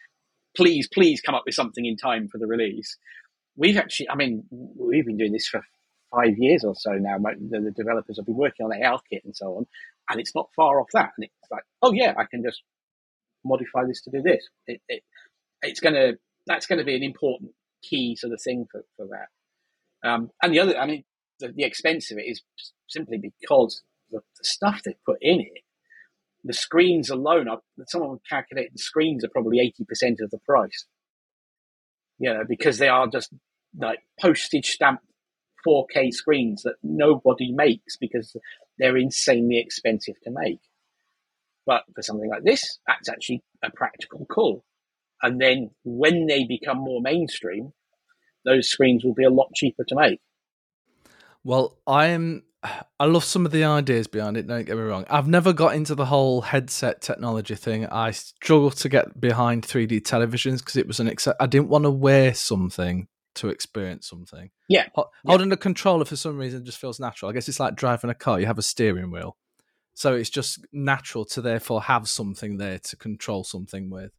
Please, please come up with something in time for the release. We've actually, I mean, we've been doing this for five years or so now. The, the developers have been working on the health ARKit and so on, and it's not far off that. And it's like, oh yeah, I can just modify this to do this. It, it, it's going to, that's going to be an important key sort of thing for, for that. Um, and the other, I mean, the, the expense of it is simply because the, the stuff they put in it, the screens alone, are, someone would calculate the screens are probably 80% of the price. You know, because they are just like postage stamp 4K screens that nobody makes because they're insanely expensive to make. But for something like this, that's actually a practical call. And then when they become more mainstream, those screens will be a lot cheaper to make. Well, I'm. I love some of the ideas behind it. Don't get me wrong. I've never got into the whole headset technology thing. I struggle to get behind 3D televisions because it was an. Ex- I didn't want to wear something to experience something. Yeah. Ho- Holding a controller for some reason just feels natural. I guess it's like driving a car. You have a steering wheel, So it's just natural to therefore have something there to control something with.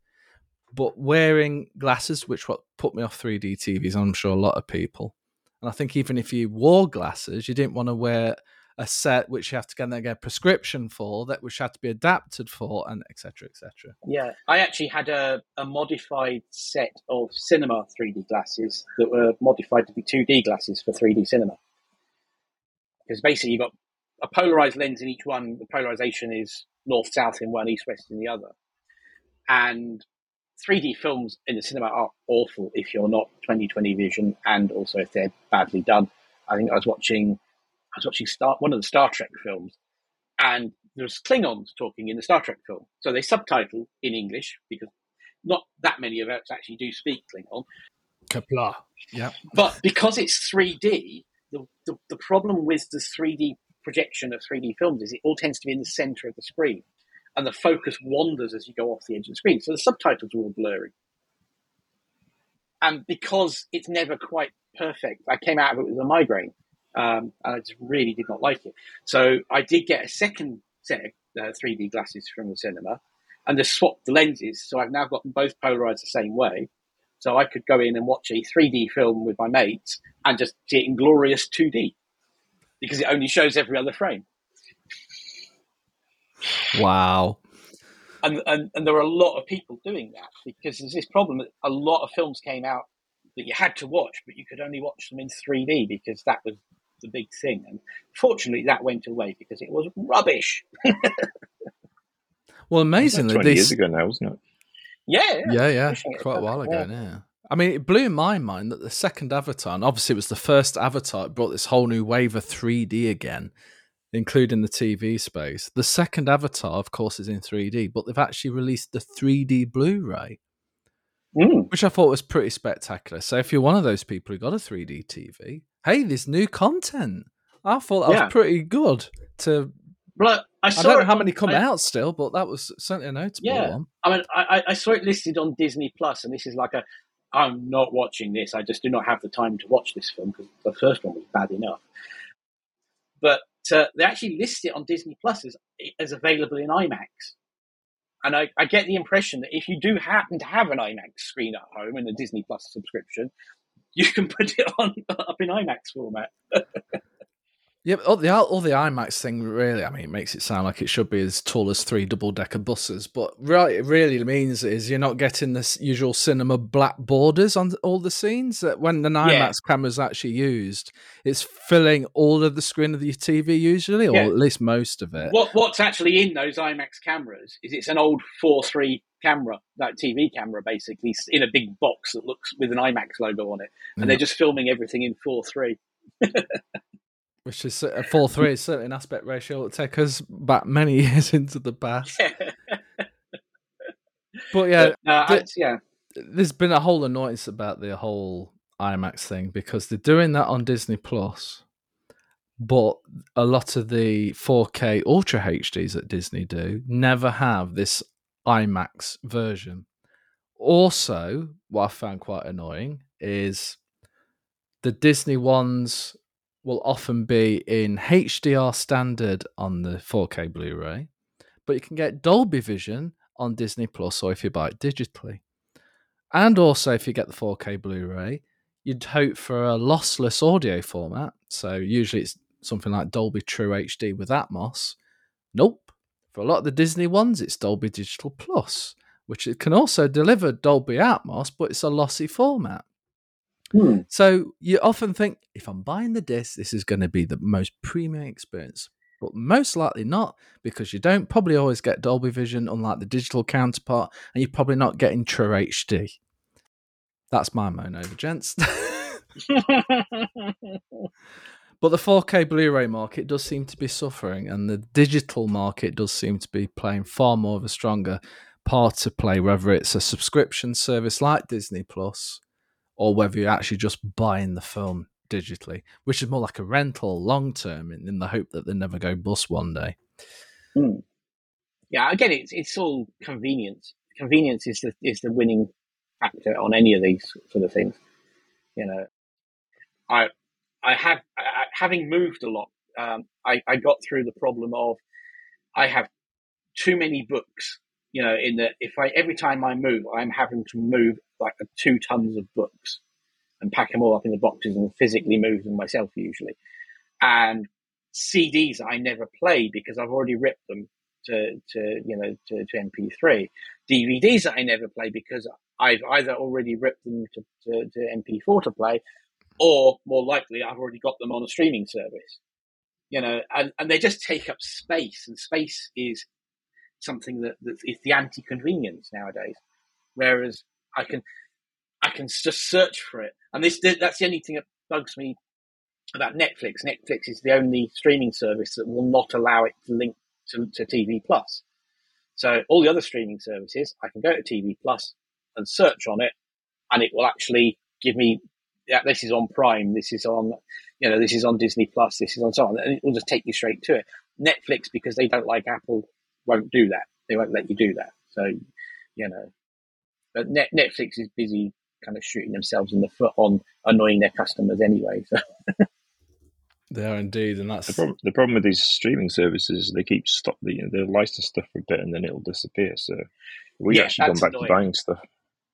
But wearing glasses, which what put me off 3D TVs, I'm sure a lot of people. And I think even if you wore glasses, you didn't want to wear a set which you have to get, get a prescription for, that which had to be adapted for, and etc. etc. Yeah, I actually had a, a modified set of cinema 3D glasses that were modified to be 2D glasses for 3D cinema. Because basically, you've got a polarized lens in each one. The polarization is north south in one, east west in the other. And 3D films in the cinema are awful if you're not 2020 vision and also if they're badly done. I think I was watching I was watching Star, one of the Star Trek films, and there's Klingons talking in the Star Trek film. So they subtitle in English because not that many of us actually do speak Klingon. Kapla. Yeah. But because it's 3D, the, the, the problem with the 3D projection of 3D films is it all tends to be in the center of the screen and the focus wanders as you go off the edge of the screen. So the subtitles are all blurry. And because it's never quite perfect, I came out of it with a migraine um, and I just really did not like it. So I did get a second set of uh, 3D glasses from the cinema, and just swapped the lenses. So I've now got them both polarized the same way. So I could go in and watch a 3D film with my mates and just see it in glorious 2D because it only shows every other frame. Wow. And, and, and there are a lot of people doing that because there's this problem that a lot of films came out that you had to watch, but you could only watch them in 3D because that was the big thing. And fortunately, that went away because it was rubbish. well, amazingly, twenty years ago now, wasn't it? Yeah, yeah, yeah, yeah. quite a while ago. Yeah. yeah. I mean, it blew my mind that the second Avatar, and obviously it was the first Avatar, it brought this whole new wave of 3D again, including the TV space. The second Avatar, of course, is in 3D, but they've actually released the 3D Blu ray, mm. which I thought was pretty spectacular. So if you're one of those people who got a 3D TV, hey, there's new content. I thought that yeah. was pretty good. To well, I, I don't know how many come I, out still, but that was certainly a notable yeah. one. I mean, I, I saw it listed on Disney Plus, and this is like a. I'm not watching this. I just do not have the time to watch this film because the first one was bad enough. But uh, they actually list it on Disney Plus as, as available in IMAX. And I, I, get the impression that if you do happen to have an IMAX screen at home and a Disney Plus subscription, you can put it on up in IMAX format. Yeah, all the all the IMAX thing really, I mean, it makes it sound like it should be as tall as three double decker buses, but right, it really means is you're not getting the usual cinema black borders on all the scenes. That when the IMAX yeah. camera's actually used, it's filling all of the screen of your TV usually, or yeah. at least most of it. What what's actually in those IMAX cameras is it's an old four three camera, that TV camera, basically in a big box that looks with an IMAX logo on it, and yeah. they're mm. just filming everything in four three. which is a four three is certainly an aspect ratio that take us back many years into the past. but yeah, uh, th- yeah, there's been a whole annoyance about the whole IMAX thing because they're doing that on Disney Plus, but a lot of the 4K Ultra HDs that Disney do never have this IMAX version. Also, what I found quite annoying is the Disney ones will often be in HDR standard on the 4K Blu ray, but you can get Dolby Vision on Disney Plus or if you buy it digitally. And also, if you get the 4K Blu ray, you'd hope for a lossless audio format. So, usually it's something like Dolby True HD with Atmos. Nope. For a lot of the Disney ones, it's Dolby Digital Plus, which it can also deliver Dolby Atmos, but it's a lossy format. Hmm. So you often think, if I'm buying the disc, this is going to be the most premium experience. But most likely not, because you don't probably always get Dolby Vision, unlike the digital counterpart, and you're probably not getting True HD. That's my moan over, gents. but the 4K Blu ray market does seem to be suffering, and the digital market does seem to be playing far more of a stronger part to play, whether it's a subscription service like Disney Plus or whether you're actually just buying the film digitally, which is more like a rental long term in, in, the hope that they never go bust one day. Mm. Yeah, again, it's it's all convenience. Convenience is the is the winning factor on any of these sort of things. You know, I I have I, having moved a lot. Um, I, I got through the problem of I have too many books. You know, in that if I every time I move, I'm having to move like two tons of books and pack them all up in the boxes and physically move them myself usually. And CDs I never play because I've already ripped them to, to you know to, to MP3. DVDs that I never play because I've either already ripped them to, to, to MP4 to play, or more likely I've already got them on a streaming service. You know, and, and they just take up space, and space is something that, that is the anti-convenience nowadays. Whereas I can I can just search for it, and this that's the only thing that bugs me about Netflix. Netflix is the only streaming service that will not allow it to link to, to TV Plus. So all the other streaming services, I can go to TV Plus and search on it, and it will actually give me, yeah, this is on Prime, this is on, you know, this is on Disney Plus, this is on so on, and it will just take you straight to it. Netflix, because they don't like Apple, won't do that. They won't let you do that. So, you know, but Net- Netflix is busy kind of shooting themselves in the foot on annoying their customers anyway. So. They are indeed, and that's the problem. The problem with these streaming services, they keep stop the you know, they license stuff for a bit and then it'll disappear. So we Yeah, actually gone back annoying. to buying stuff.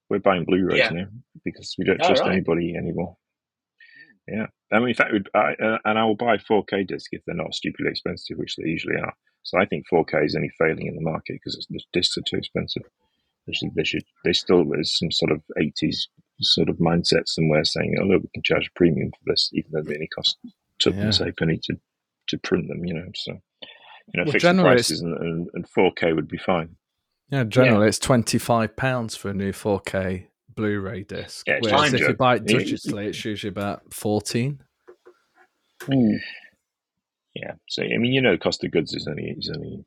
We're buying Blu-rays Yeah. now because we don't Oh, trust right. anybody anymore. Yeah, I mean, in fact, we'd, I, uh, and I will buy 4K discs if they're not stupidly expensive, which they usually are. So I think 4K is only failing in the market because the discs are too expensive. They should, they should, they still there's some sort of 80s sort of mindset somewhere saying, oh look, we can charge a premium for this, even though they only cost tuppence Yeah. penny to to print them. You know, so you know, Well, fixed the prices and, and, and 4K would be fine. yeah. Generally, it's twenty five pounds for a new four K Blu-ray disc. Yeah, whereas if you buy it digitally, it's usually about fourteen. Hmm. Yeah. So I mean, you know, the cost of goods is only is only,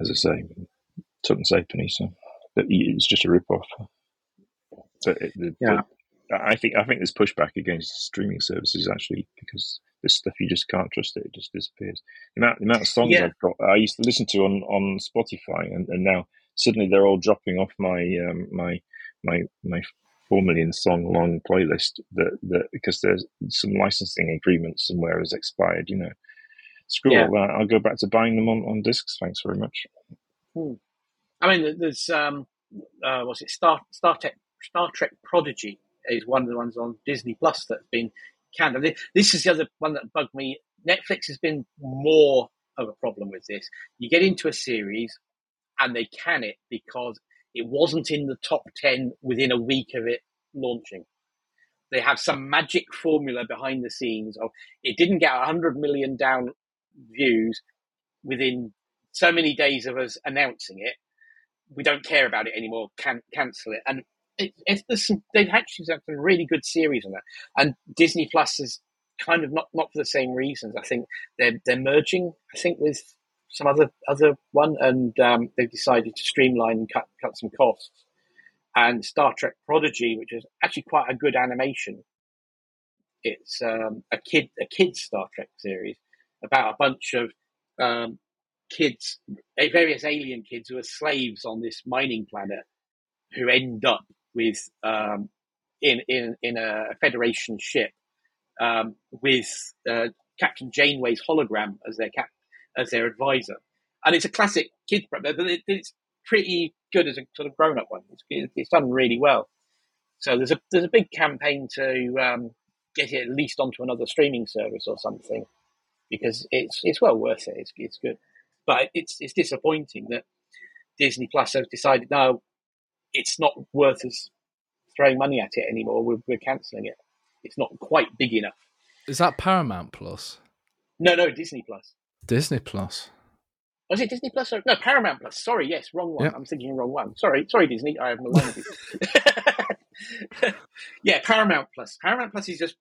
as I say, a penny. So, but it's just a rip off. But it, the, Yeah. the- I think I think there's pushback against streaming services actually because there's stuff you just can't trust it; it just disappears. The amount the amount of songs Yeah. I've got, I used to listen to on on Spotify, and, and now suddenly they're all dropping off my um, my my my four million song long playlist that that because there's some licensing agreement somewhere has expired. You know, screw Yeah. all that. I'll go back to buying them on, on discs. Thanks very much. I mean, there's um, uh, what's it? Star Star Trek Star Trek Prodigy is one of the ones on Disney Plus that's been canned. This is the other one that bugged me. Netflix has been more of a problem with this. You get into a series and they can it because it wasn't in the top ten within a week of it launching. They have some magic formula behind the scenes of it didn't get 100 million down views within so many days of us announcing it we don't care about it anymore. Can cancel it. And it, it's there's some, they've actually done some really good series on that. And Disney Plus is kind of not not for the same reasons. I think they're they're merging. I think with some other other one, and um, they've decided to streamline and cut cut some costs. And Star Trek Prodigy, which is actually quite a good animation. It's um, a kid a kids Star Trek series about a bunch of um, kids, various alien kids who are slaves on this mining planet, who end up with um, in in in a Federation ship um, with uh, Captain Janeway's hologram as their cap as their advisor, and it's a classic kids, but it, it's pretty good as a sort of grown up one. It's, it's done really well. So there's a there's a big campaign to um, get it at least onto another streaming service or something because it's it's well worth it. It's it's good, but it's it's disappointing that Disney Plus have decided no, it's not worth us throwing money at it anymore. We're we're cancelling it. It's not quite big enough. Is that Paramount Plus? No, no, Disney Plus. Disney Plus. Was it Disney Plus? Or, no, Paramount Plus. Sorry, yes, wrong one. Yeah. I'm thinking the wrong one. Sorry, sorry, Disney. I have no one. yeah, Paramount Plus. Paramount Plus is just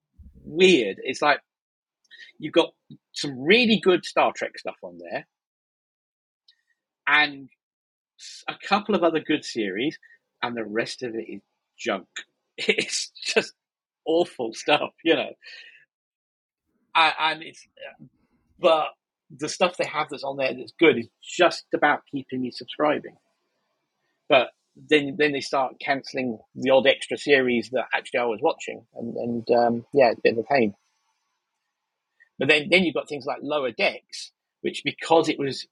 weird. It's like you've got some really good Star Trek stuff on there, and a couple of other good series, and the rest of it is junk. It's just awful stuff, you know. And it's, but the stuff they have that's on there that's good is just about keeping me subscribing. But then then they start cancelling the odd extra series that actually I was watching, and, and um, yeah, it's a bit of a pain. But then then you've got things like Lower Decks, which because it was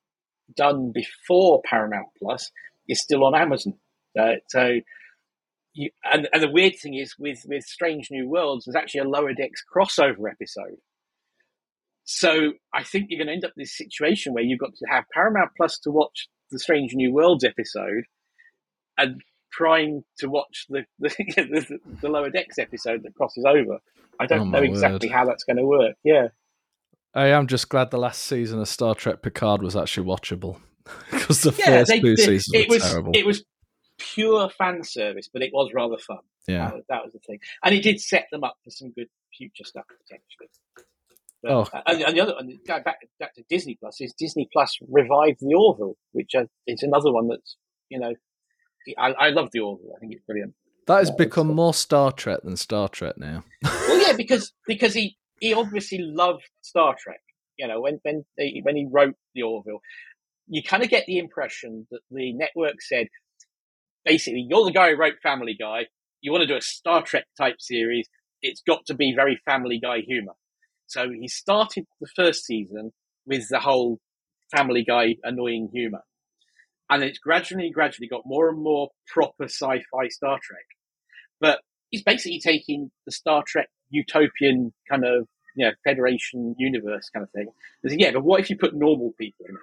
done before Paramount Plus is still on Amazon. Uh, so, you, and, and the weird thing is with, with Strange New Worlds, there's actually a Lower Decks crossover episode. So I think you're going to end up in this situation where you've got to have Paramount Plus to watch the Strange New Worlds episode and Prime to watch the the, the, the Lower Decks episode that crosses over. I don't Oh, know exactly word. how that's going to work. Yeah. I am just glad the last season of Star Trek Picard was actually watchable because the yeah, first they, two they- seasons it were was terrible. it was pure fan service, but it was rather fun. yeah. That, was- that was the thing, and it did set them up for some good future stuff potentially. But, Oh. and, and the other one, going back, back to Disney Plus, is Disney Plus revived the Orville, which uh, is another one that's you know, I, I love the Orville. I think it's brilliant. That has become more Star Trek than Star Trek now. Well, yeah, because because he he obviously loved Star Trek. You know, when when he, when he wrote the Orville, you kind of get the impression that the network said, basically, you're the guy who wrote Family Guy. You want to do a Star Trek type series. It's got to be very Family Guy humor. So he started the first season with the whole Family Guy annoying humor, and it's gradually, gradually got more and more proper sci-fi Star Trek. But he's basically taking the Star Trek utopian kind of you know Federation universe kind of thing. Yeah, but what if you put normal people in it?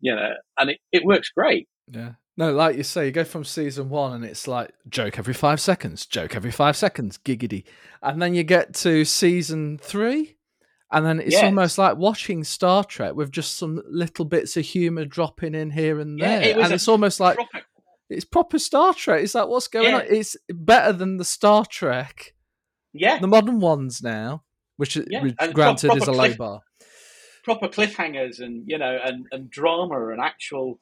You know, and it, it works great. Yeah. No, like you say, you go from season one and it's like joke every five seconds, joke every five seconds, giggity. And then you get to season three, and then it's Yeah. almost like watching Star Trek with just some little bits of humour dropping in here and Yeah, there. was and a it's almost like. It's proper Star Trek. It's like what's going Yeah. on? It's better than the Star Trek, Yeah, the modern ones now, which, Yeah, which granted is a low cliff- bar. proper cliffhangers and you know and, and drama and actual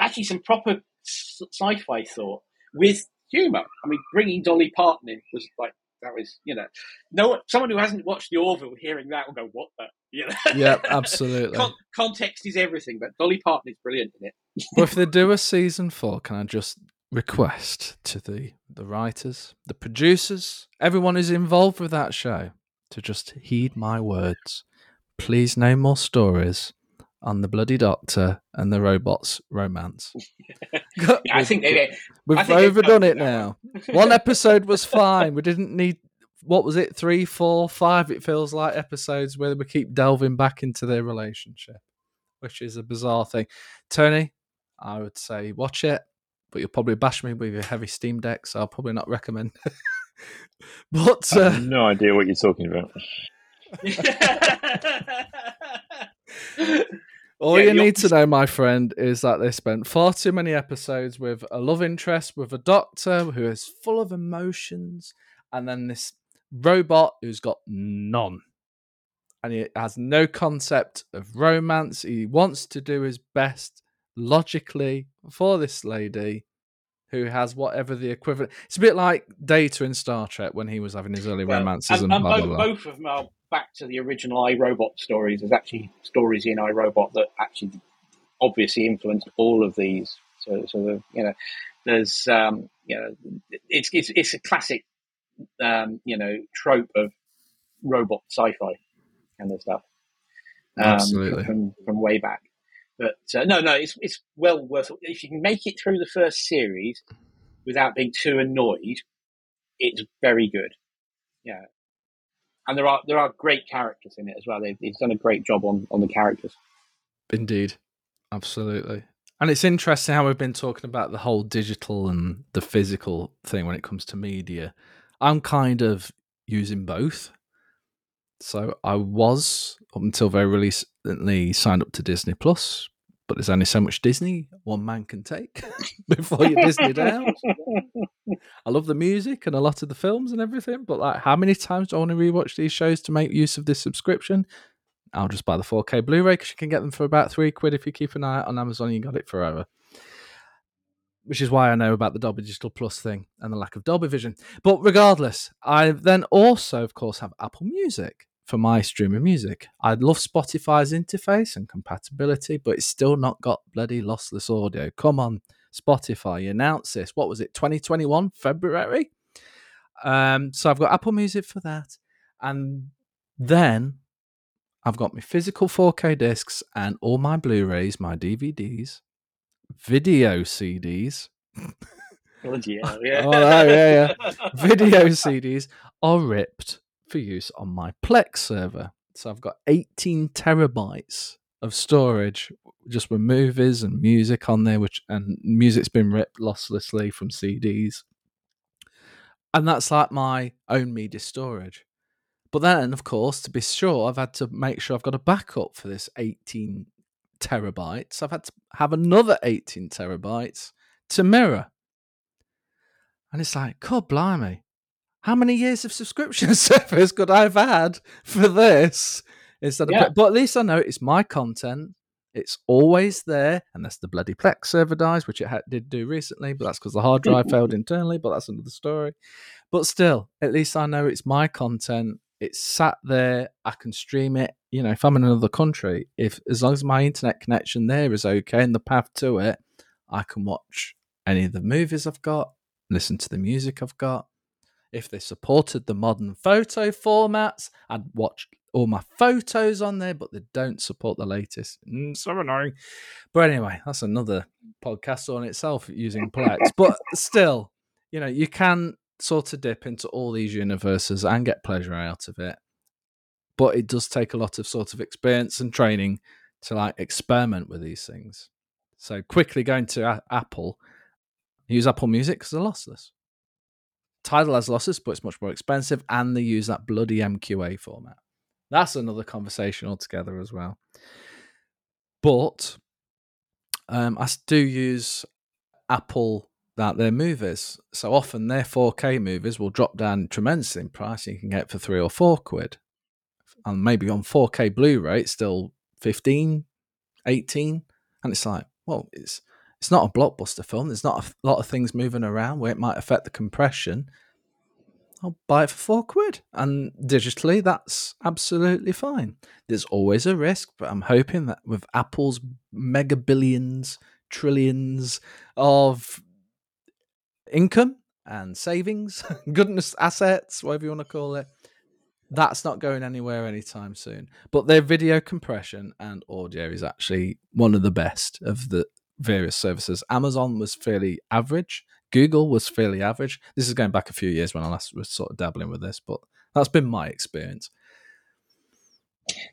actually some proper sci-fi thought with humor. I mean, bringing Dolly Parton in was like that was you know no one- someone who hasn't watched the Orville hearing that will go what the you know Yeah, absolutely. Con- context is everything, but Dolly Parton is brilliant in it. Well, if they do a season four, can I just request to the the writers, the producers, everyone who's involved with that show to just heed my words. Please, no more stories on the bloody doctor and the robots romance. Yeah, I think they, we've I think overdone it now. One episode was fine. We didn't need what was it, three, four, five? It feels like episodes where we keep delving back into their relationship, which is a bizarre thing. Tony, I would say watch it, but you'll probably bash me with your heavy Steam Deck, so I'll probably not recommend. but I uh, have no idea what you're talking about. All Yeah, you you're- need to know, my friend, is that they spent far too many episodes with a love interest with a doctor who is full of emotions, and then this robot who's got none. And he has no concept of romance. He wants to do his best logically for this lady who has whatever the equivalent. It's a bit like Data in Star Trek when he was having his early Well, romances and, and, and blah, both, blah, blah. both of them are back to the original I, Robot stories. There's actually stories in I, Robot that actually obviously influenced all of these. So, so the, you know, there's um, you know, it's it's it's a classic um, you know trope of robot sci-fi kind of stuff. Um, Absolutely. from from way back. But uh, no, no, it's it's well worth. If you can make it through the first series without being too annoyed, it's very good. Yeah, and there are there are great characters in it as well. They've, they've done a great job on on the characters. Indeed. Absolutely. And it's interesting how we've been talking about the whole digital and the physical thing when it comes to media. I'm kind of using both. So I was up until very recently signed up to Disney Plus, but there's only so much Disney one man can take before you Disney down. I love the music and a lot of the films and everything, but like how many times do I want to rewatch these shows to make use of this subscription? I'll just buy the 4K Blu-ray because you can get them for about three quid if you keep an eye out on Amazon. You got it forever. Which is why I know about the Dolby Digital Plus thing and the lack of Dolby Vision. But regardless, I then also, of course, have Apple Music for my streaming music. I love Spotify's interface and compatibility, but it's still not got bloody lossless audio. Come on, Spotify, you announced this. What was it, 2021, February? Um, so I've got Apple Music for that. And then I've got my physical 4K discs and all my Blu-rays, my DVDs, video CDs. Hell, yeah. Oh, no, yeah, video CDs are ripped for use on my Plex server. So I've got 18 terabytes of storage just with movies and music on there, which and music's been ripped losslessly from CDs. And that's like my own media storage. But then, of course, to be sure, I've had to make sure I've got a backup for this 18 terabytes. I've had to have another 18 terabytes to mirror. And it's like, God blimey, how many years of subscription service could I have had for this? Instead of, but at least I know it's my content. It's always there, unless the bloody Plex server dies, which it ha- did do recently, but that's because the hard drive failed internally. But that's another story. But still, at least I know it's my content. It's sat there. I can stream it. You know, if I'm in another country, if as long as my internet connection there is okay and the path to it, I can watch any of the movies I've got, listen to the music I've got. If they supported the modern photo formats, I'd watch all my photos on there, but they don't support the latest. Mm, so annoying. But anyway, that's another podcast on itself using Plex. but still, you know, you can sort of dip into all these universes and get pleasure out of it. But it does take a lot of sort of experience and training to like experiment with these things. So quickly going to a- Apple, use Apple Music because they're lossless. Tidal has losses, but it's much more expensive, and they use that bloody MQA format. That's another conversation altogether as well. But um, I do use Apple that their movies. So often their 4K movies will drop down tremendously in price. You can get for three or four quid. And maybe on 4K Blu-ray, it's still 15, 18. And it's like, well, it's it's not a blockbuster film. There's not a lot of things moving around where it might affect the compression. I'll buy it for four quid. And digitally, that's absolutely fine. There's always a risk, but I'm hoping that with Apple's mega billions, trillions of income and savings, goodness assets, whatever you want to call it, that's not going anywhere anytime soon. But their video compression and audio is actually one of the best of the various services. Amazon was fairly average. Google was fairly average. This is going back a few years when I last was sort of dabbling with this, but that's been my experience.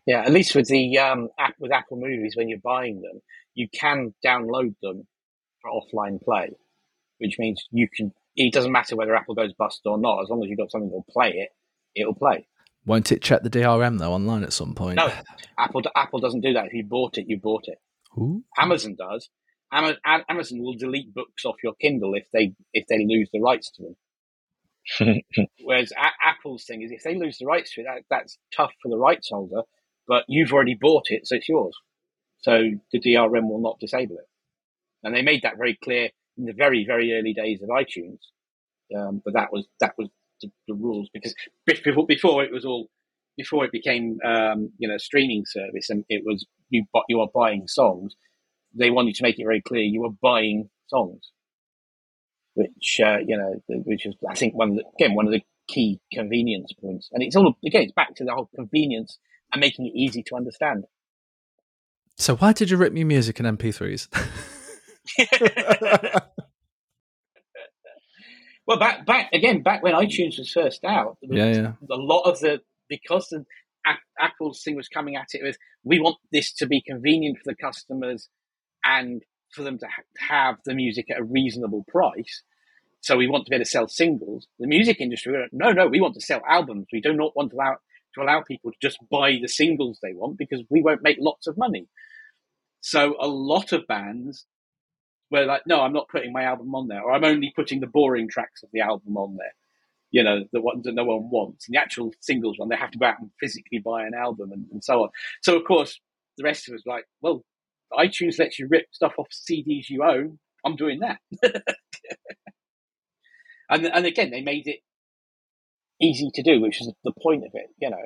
Yeah, at least with the um, app with Apple Movies, when you're buying them, you can download them for offline play, which means you can. It doesn't matter whether Apple goes bust or not, as long as you've got something that'll play it, it'll play. Won't it check the DRM though online at some point? No, Apple Apple doesn't do that. If you bought it, you bought it. Ooh. Amazon does. Ama- Am- Amazon will delete books off your Kindle if they if they lose the rights to them. Whereas a- Apple's thing is if they lose the rights to it, that, that's tough for the rights holder. But you've already bought it, so it's yours. So the DRM will not disable it. And they made that very clear in the very very early days of iTunes. Um, but that was that was the, the rules because before before it was all before it became um, you know a streaming service and it was you you are buying songs. They wanted to make it very clear you were buying songs, which uh, you know which is I think one of the, again one of the key convenience points. And it's all again it's back to the whole convenience and making it easy to understand. So why did you rip me music in MP3s? Well, back back again, back when iTunes was first out, was yeah, yeah. a lot of the because the Apple's thing was coming at it with we want this to be convenient for the customers and for them to ha- have the music at a reasonable price. So we want to be able to sell singles. The music industry, no, no, we want to sell albums. We do not want to allow to allow people to just buy the singles they want because we won't make lots of money. So a lot of bands were like, no, I'm not putting my album on there, or I'm only putting the boring tracks of the album on there. You know, the ones that no one wants. And the actual singles one, they have to go out and physically buy an album and, and so on. So of course, the rest of us like, well, iTunes lets you rip stuff off CDs you own. I'm doing that. and and again, they made it easy to do, which is the point of it, you know.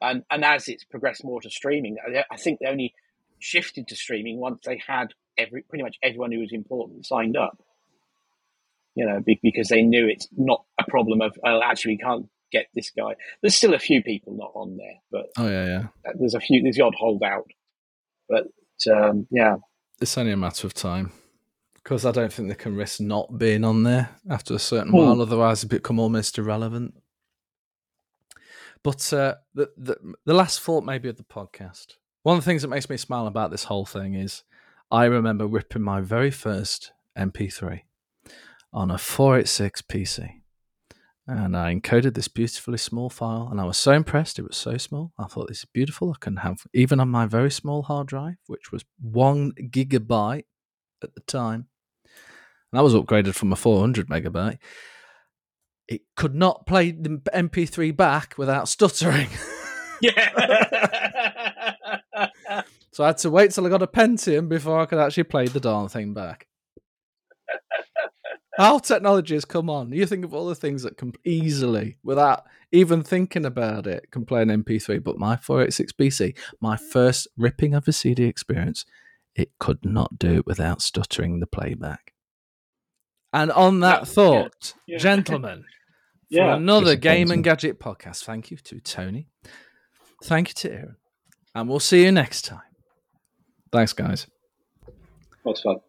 And and as it's progressed more to streaming, I, think they only shifted to streaming once they had every pretty much everyone who was important signed up. You know, because they knew it's not a problem of oh, actually we can't get this guy. There's still a few people not on there, but Oh yeah, yeah. there's a few. There's the odd holdout, but um, yeah, It's only a matter of time because I don't think they can risk not being on there after a certain Hmm. while. Otherwise, it become almost irrelevant. But uh, the, the the last thought maybe of the podcast. One of the things that makes me smile about this whole thing is I remember ripping my very first MP3 on a 486 PC. And I encoded this beautifully small file, and I was so impressed. It was so small. I thought this is beautiful. I can have even on my very small hard drive, which was one gigabyte at the time. And I was upgraded from a 400 megabyte. It could not play the MP3 back without stuttering. yeah. so I had to wait till I got a Pentium before I could actually play the darn thing back. How technology has come on. You think of all the things that can easily, without even thinking about it, can play an MP3. But my 486 PC, my first ripping of a CD experience, it could not do it without stuttering the playback. And on that Yeah, thought, yeah. gentlemen, for Yeah, another Game disappointing. and Gadget podcast, thank you to Tony. Thank you to Aaron. And we'll see you next time. Thanks, guys. That's fun.